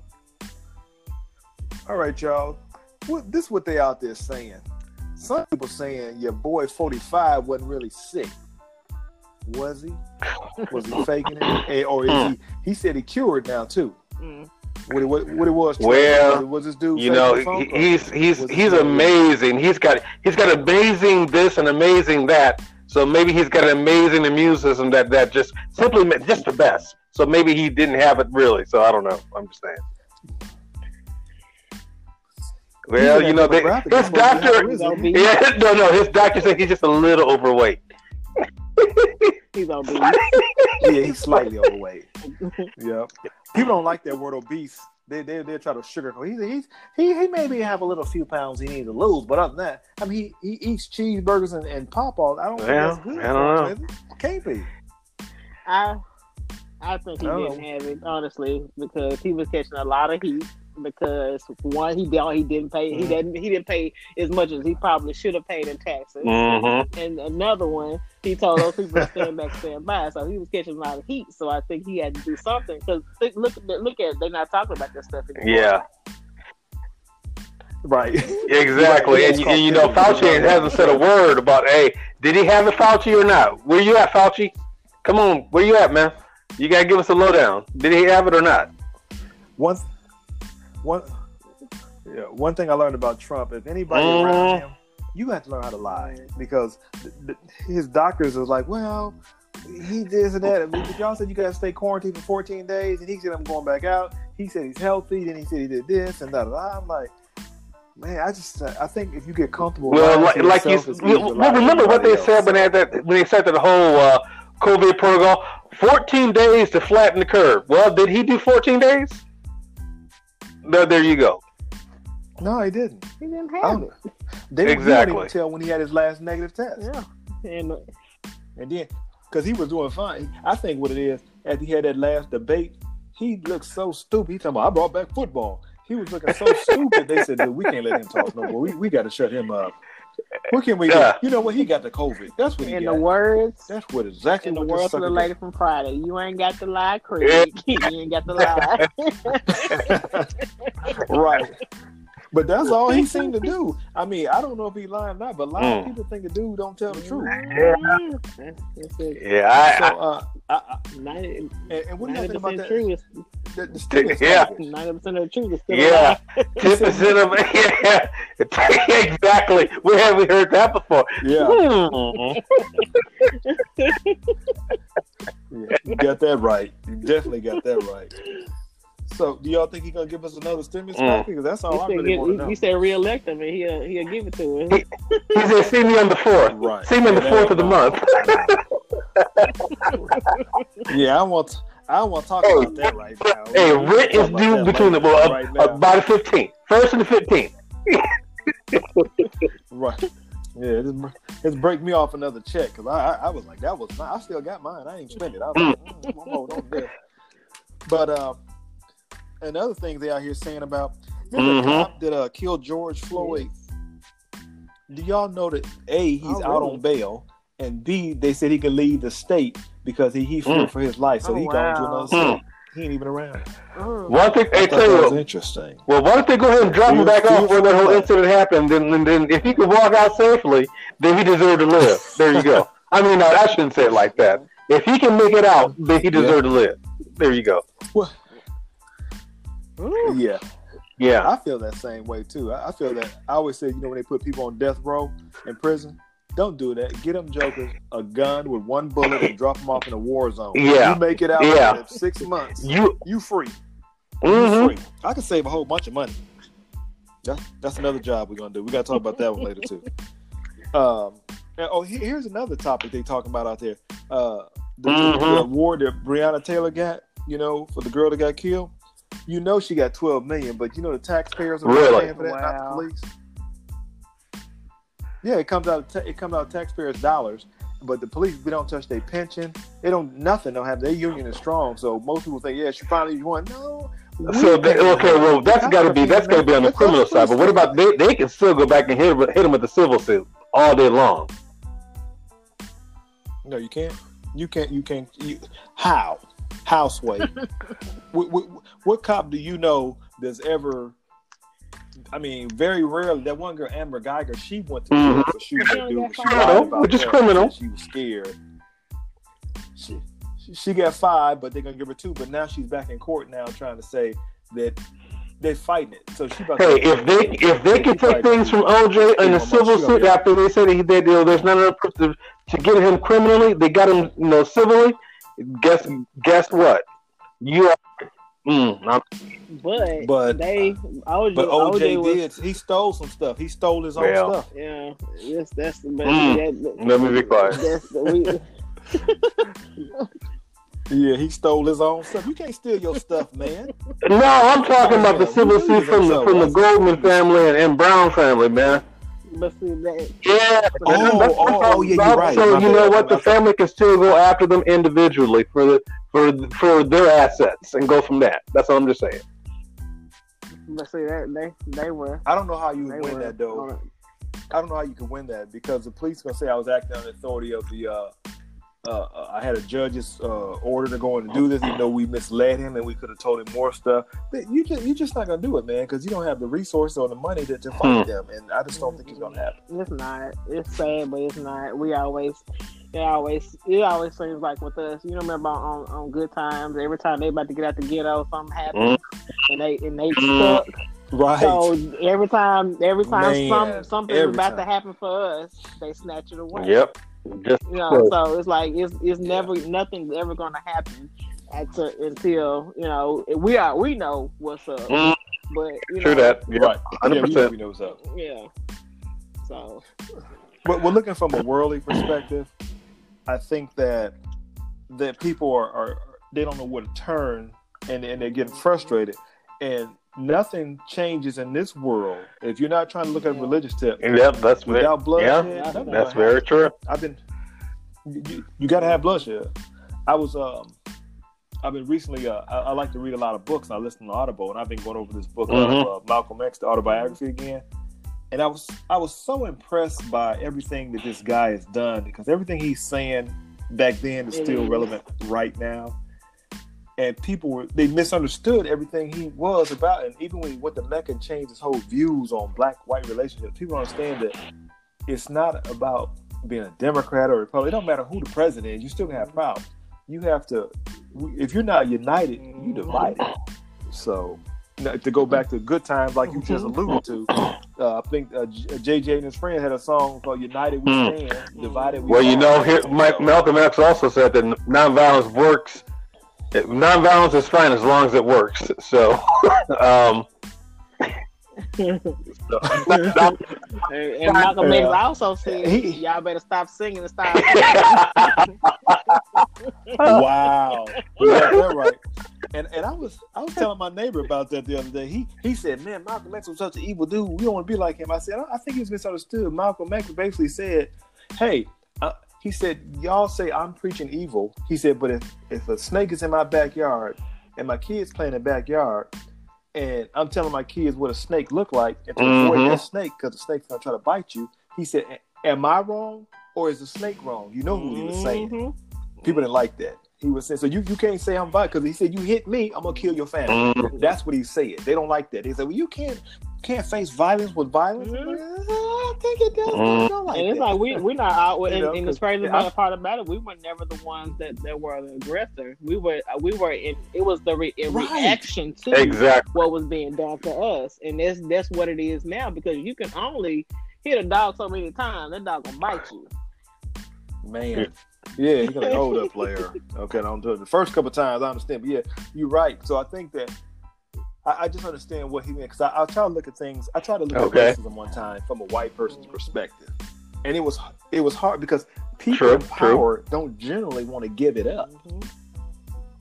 all right, y'all. What this is what they out there saying? Some people saying your boy 45 wasn't really sick. Was he? Was he faking it? Or is he? He said he cured now too. Mm. What it, what, what it was? Well, was this dude? You know, he- he's he's he's amazing. He's got he's got amazing this and amazing that. So maybe he's got an amazing immune system that that just simply just the best. So maybe he didn't have it really. So I don't know. I'm just saying. Well, you know, they, his is supposed to have doctor. Yeah, no, no. His doctor said he's just a little overweight. He's obese. yeah, he's slightly overweight. Yep. People don't like that word obese. They they they try to sugarcoat. He's he's he he maybe have a little few pounds he needs to lose, but other than that, I mean he, he eats cheeseburgers and, and pop balls. I don't think that's good. I don't him, is it? Can't be. I I think he I didn't know. have it honestly because he was catching a lot of heat because one he did he didn't pay he Mhm. didn't he didn't pay as much as he probably should have paid in taxes Mm-hmm. and another one he told those people to stand back stand by so he was catching a lot of heat so I think he had to do something because look at look at they're not talking about this stuff anymore. Yeah, Right. exactly. Right, And, you- and you know, Fauci hasn't said a word about, hey, did he have it, Fauci, or not? Where you at, Fauci? Come on, where you at, man? You gotta give us a lowdown. Did he have it or not? one one yeah, one thing I learned about Trump, if anybody Mhm. around him, you have to learn how to lie because th- th- his doctors was like, well, he did this and that. But y'all said you got to stay quarantined for 14 days, and he said I'm going back out. He said he's healthy. Then he said he did this and that. I'm like, man, I just I think if you get comfortable, Well, like, like you, yourself, it's easy to well, remember what they everybody said when they had that when they started the whole uh, COVID protocol? 14 days to flatten the curve. Well, did he do 14 days? No, there you go. No, he didn't. he didn't have it. They didn't even tell when he had his last negative test. Yeah, and uh, And then, because he was doing fine, I think what it is, after he had that last debate, he looked so stupid. He talking about, I brought back football. He was looking so stupid. They said, Dude, we can't let him talk no more. We, we got to shut him up. What can we Yeah. You know what? He got the COVID. That's what he in the words That's what exactly in the words this of the sucker lady from Friday, you ain't got to lie, Craig. you ain't got to lie. right. But that's all he seemed to do. I mean, I don't know if he lying or not, but a lot Mm. of people think a dude don't tell the truth. That's, that's it. Yeah, I, So, uh, I, I, Ninety and, and what do you think about percent that? true is The, the stimulus Yeah. ninety percent of the truth is still Yeah. a lie. ten percent of yeah, exactly. Where have we heard that before? Yeah. Hmm. Yeah, you got that right. You definitely got that right. So, do y'all think he's gonna give us another stimulus Mm. package? Because that's He all I said, really get- want to he, know. he said re-elect him and he'll he'll give it to him. He said, "See me on the fourth. Right. See me on the fourth of the month." Yeah, I want. I want to talk Hey, about that right now. Hey, We- we rent is due between the later. well, right uh, now. by the fifteenth, first and the fifteenth. right. Yeah, this, this break me off another check because I, I I was like that was not, I still got mine. I ain't spend it. I was like, mm, I'm holding on to this. But uh, and other things they out here saying about remember Mhm. the cop that uh, killed George Floyd. Do y'all know that a he's Oh, out really? on bail and b they said he could leave the state because he he feared Mm. for his life, so Oh, he gone to wow. another Mm. state. He ain't even around. One thing, I hey, tell that was interesting. well, why don't they go ahead and drop him Fear- back off where that whole incident happened? Then, then, then, if he could walk out safely, then he deserved to live. There you go. I mean, no, I shouldn't say it like that. If he can make it out, then he deserved to live. There you go. Well, Ooh. yeah. Yeah. I feel that same way too. I, I feel that I always say, you know, when they put people on death row in prison, don't do that. Get them jokers a gun with one bullet and drop them off in a war zone. Yeah. you make it out Yeah. in six months. You. You free. You hmm free. I can save a whole bunch of money. That, that's another job we're gonna do. We gotta talk about that one later too. Um, and- oh, here- here's another topic they talking about out there. Uh, the, Mhm. the award that Breonna Taylor got, you know, for the girl that got killed. You know she got 12 million, but you know the taxpayers are Really? paying for that, not the police. Yeah, it comes out. Of ta- it comes out of taxpayers' dollars, but the police we don't touch their pension. They don't nothing. Don't have their union is strong. So most people think, yeah, she finally won. No. So they, can't. okay, well that's I got to be that's got to be on the criminal side. But what about they? They can still go back and hit him, hit him with the civil suit all day long. No, you can't. You can't. You can't. You, how? How sway? what, what, what cop do you know that's ever? I mean, very rarely. That one girl, Amber Guyger, she went to jail Mhm. for shooting a dude. but She Criminal, lied about which is criminal. She was scared. She, she she got five, but they're gonna give her two. But now she's back in court now, trying to say that they're fighting it. So she about Hey, to, if they if they can take things from OJ in a civil suit after they said he did, you know, there's not enough proof to, to get him criminally, they got him, you know, civilly. Guess guess what? You are. Mm, I'm- But, But- they OJ, but OJ, was, did. He stole some stuff. He stole his own Well. stuff. Yeah, yes, that's the Mm. that, let me be quiet. that's we, Yeah, he stole his own stuff. You can't steal your stuff, man. No, I'm talking about the civil suit from the from the Goldman family and, and Brown family, man. But that Yeah. Oh, that's- oh, oh, yeah, you're right. So My you bad. know what? The My bad. family can still go after them individually for the for for their assets and go from that. That's what I'm just saying. but see that they they were I don't know how you would win were that though. on. I don't know how you could win that because the police gonna say I was acting on the authority of the. Uh, uh, uh, I had a judge's uh, order to go in and do this, even though we misled him and we could have told him more stuff. But you just you're just not gonna do it, man, because you don't have the resources or the money to, to fight Hmm. them, and I just don't think it's gonna happen. It's not. It's sad, but it's not. We always, it always, it always seems like with us. You remember on, on Good Times, every time they about to get out the ghetto, something happens, and they and they Mm. stuck. Right? So every time, every time Man, some something every is about time. to happen for us, they snatch it away. Yep. Just You know, so it's like it's it's never nothing's ever gonna happen until, until you know we are we know what's up. Mm, But you true know, that. Yep. right? Hundred Yeah, we, percent. we know what's up. Yeah. So But we're looking from a worldly perspective. I think that that people are, are they don't know where to turn and, and they're getting frustrated. And nothing changes in this world if you're not trying to look at a religious tip Yep. That's very. without bloodshed. Yeah, nothing's That's gonna very true. I've been you, you got to have bloodshed. I was um I've been recently uh, I, I like to read a lot of books. I listen to Audible and I've been going over this book Mhm. of uh, Malcolm X, the autobiography again. And I was I was so impressed by everything that this guy has done because everything he's saying back then is still relevant right now. And people were they misunderstood everything he was about. And even when he went to Mecca and changed his whole views on black white relationships, people understand that it's not about being a Democrat or Republican. It don't matter who the president is. You still gonna have problems. You have to. If you're not united, you divided. So now, to go back to good times, like you just alluded to, uh, I think uh, JJ and his friend had a song called "United We Hmm. Stand, Divided We Well, you know, here Mike, Malcolm X also said that nonviolence works. Nonviolence is fine as long as it works. So, um, and, and Malcolm X Yeah. also said, "Y'all better stop singing and stop." wow, you got that right. And and I was I was telling my neighbor about that the other day. He he said, "Man, Malcolm X was such an evil dude. We don't want to be like him." I said, "I, I think he was misunderstood." Malcolm X basically said, "Hey." He said, "Y'all say I'm preaching evil." He said, "But if if a snake is in my backyard and my kids play in the backyard, and I'm telling my kids what a snake look like and to avoid Mhm. that snake because the snake's gonna try to bite you," he said, "Am I wrong or is the snake wrong?" You know who he was saying Mhm. people didn't like that. He was saying, so you, you can't say I'm violent because he said you hit me, I'm gonna kill your family. mm, That's what he said. They don't like that. They said, well, you can't can't face violence with violence. I think it does. Mm. It like And it's that. like we we're not out. You And, know, and 'cause- the crazy yeah, I- about part about it, we were never the ones that, that were the aggressor. We were we were in. It was the re, in Right. reaction to exactly. what was being done to us, and that's that's what it is now. Because you can only hit a dog so many times, that dog gonna bite you. man. Yeah, he's gonna hold up player. Okay, don't do it. The first couple times I understand, but yeah, you're right. So I think that I, I just understand what he meant because I, I try to look at things. I tried to look Okay. at racism one time from a white person's perspective, and it was it was hard because people True, in power don't generally want to give it up. Mhm.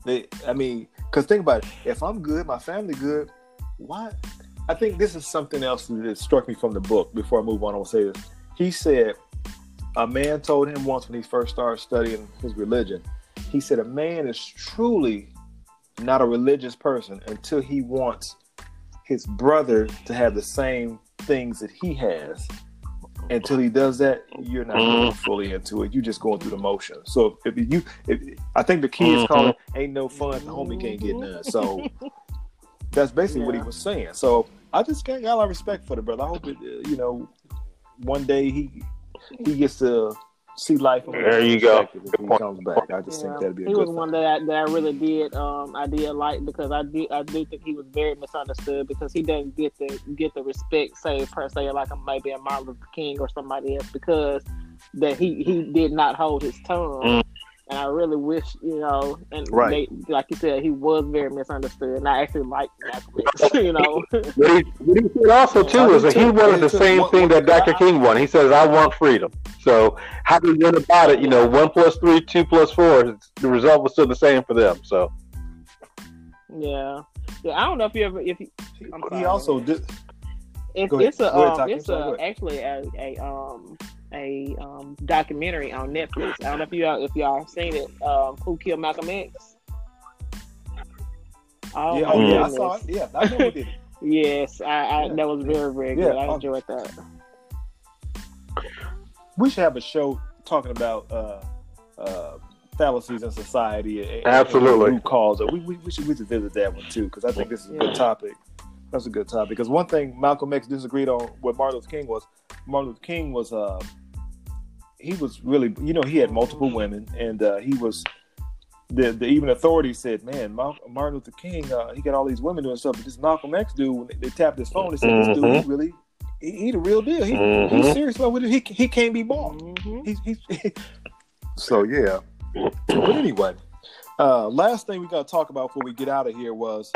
They, I mean, because think about it. If I'm good, my family good. Why? I think this is something else that struck me from the book. Before I move on, I will say this. He said, a man told him once when he first started studying his religion, he said a man is truly not a religious person until he wants his brother to have the same things that he has. Until he does that, you're not really fully into it. You're just going through the motion. So if you, if, I think the kids call it "ain't no fun," the homie can't get none. So that's basically what he was saying. So I just got, got a lot of respect for the brother. I hope it, uh, you know, one day he he gets to see life. from There you go. perspective Good he point. comes back, I just Yeah. think that'd be a he good was thing. one that I, that I really did um I did like because I do I do think he was very misunderstood because he doesn't get the get the respect say per se like a, maybe a Martin Luther King or somebody else because that he he did not hold his tongue Mm. And I really wish you know and Right. they, like you said he was very misunderstood and I actually like Malcolm you know What he, what he said also too I is that he wanted the same What- thing that Dr. King wanted. He says, "I want freedom." So how do you went about it? You know, one plus three, two plus four. The result was still the same for them. So yeah yeah I don't know if you ever if you, I'm He also did. It's, it's a Go ahead, um, it's a actually a, a um a um documentary on Netflix. I don't know if you all if y'all have seen it. Um, Who Killed Malcolm X? Oh, yeah, oh yeah, I saw it. Yeah, I know who did it. Yes, I, I Yeah. that was very very Yeah, good. I oh. enjoyed that. We should have a show talking about uh, uh, fallacies in society. and- and Absolutely. who caused it? We, we, we should we should visit that one too because I think this is a Yeah. good topic. That's a good topic because one thing Malcolm X disagreed on with Martin Luther King was Martin Luther King was uh, he was really you know he had multiple women and uh, he was. The, the even authorities said, "Man, Mal- Martin Luther King, uh, he got all these women doing stuff, but this Malcolm X dude, when they, they tapped his phone, they said, this dude, he really, he, he the real deal. He, Mhm. he's serious about it. He he can't be bought. Mhm. He's, he's so yeah. But anyway, uh, last thing we got to talk about before we get out of here was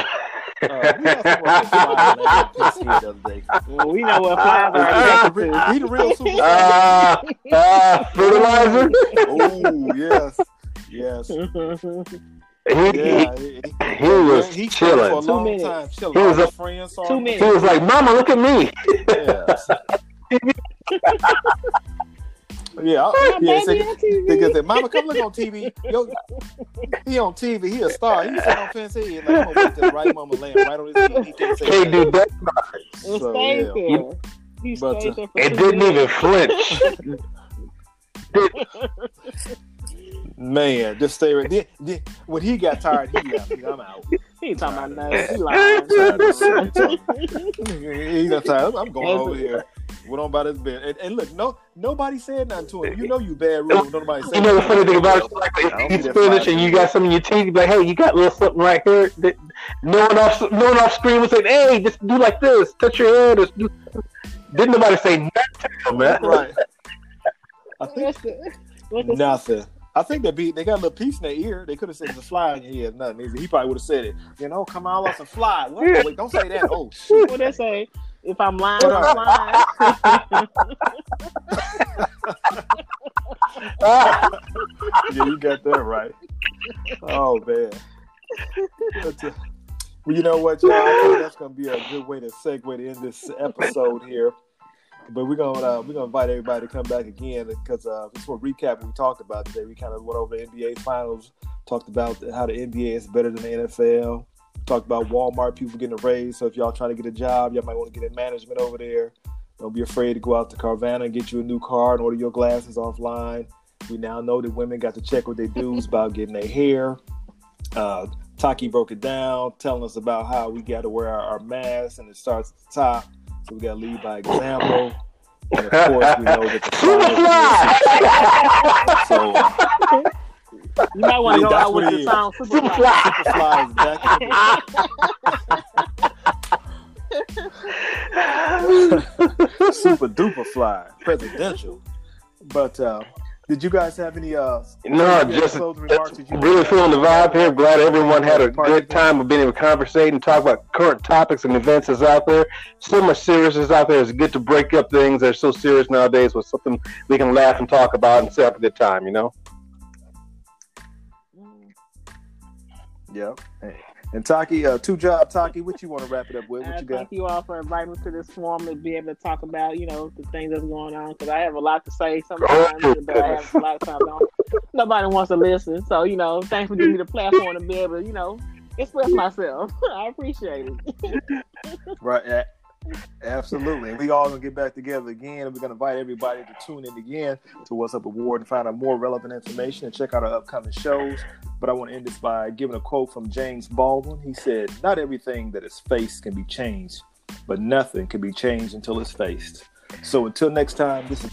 uh, we got someone that fly that got pissed here the other day. Well, we know what flies He are the attracted he the real super. ah, ah, fertilizer. oh yes, yes. He, Yeah, he, he, he was he chilled for a chilling. Two long minutes. time. Chilling. He was a- friend, saw Two minutes. he was like, "Mama, look at me." Yes. yeah, I- yeah. Baby say- on TV. Nigga "Mama, come look on TV. Yo, he on TV. He a star. He sitting on Pence head. Like, I'm gonna wait the right moment land right on his feet. He can't say Can't do that. It So, yeah. there. He But, stayed uh, there for It didn't even flinch. Man, just stay right there. Then- When he got tired, he left. I'm out. He ain't talking about nothing. He lying. he got tired. I'm going over here. Went on by this bed. And, and look, no, nobody said nothing to him. You know you bad rules. Nobody said You know the funny thing about it, like, I if get he's that and you got some in your teeth, you be like, hey, you got a little something right here. That no one off, no one off screen was saying, hey, just do like this, touch your head. Or do... Didn't nobody say nothing to him, man. Right. I think What's the- what's the- Nothing. I think they beat. They got a little piece in their ear. They could have said it's a fly in your ear. Nothing. He probably would have said it. You know, come on, off a fly. What? Wait, don't say that. Oh shoot. What they say? If I'm lying, I'm lying. yeah, you got that right. Oh man. Well, you know what, y'all? I think that's gonna be a good way to segue to end this episode here. But we're gonna uh, we're gonna invite everybody to come back again because uh, just for recap we talked about today. We kind of went over the NBA finals, talked about how the NBA is better than the NFL. Talked about Walmart people getting a raise. So if y'all trying to get a job, y'all might want to get in management over there. Don't be afraid to go out to Carvana and get you a new car and order your glasses offline. We now know that women got to check what they dues about getting their hair. Uh, Taki broke it down, telling us about how we got to wear our, our masks and it starts at the top. So we got to lead by example. And of course, we know that the So, You might want to go That's out what with the is. song Super Superfly! Superfly is back. Super duper fly, presidential. But uh, did you guys have any uh No, just, closing just remarks that you really feeling the vibe here. Glad everyone had a good time of being able to conversate and talk about current topics and events that's out there. So much seriousness out there. It's good to break up things that are so serious nowadays with something we can laugh and talk about and set up a good time, you know? Yep. And Taki, uh, two job Taki, what you want to wrap it up with? What uh, you got? Thank you all for inviting me to this forum to be able to talk about, you know, the things that's going on. Because I have a lot to say sometimes, Oh, but I have a lot of times don't. Nobody wants to listen. So, you know, thanks for giving me the platform to be able to, you know, express myself. I appreciate it. Right. Absolutely. And we all gonna get back together again. And we're gonna invite everybody to tune in again to What's Up Award and find out more relevant information and check out our upcoming shows. But I want to end this by giving a quote from James Baldwin. He said, Not everything that is faced can be changed, but nothing can be changed until it's faced. So until next time, this is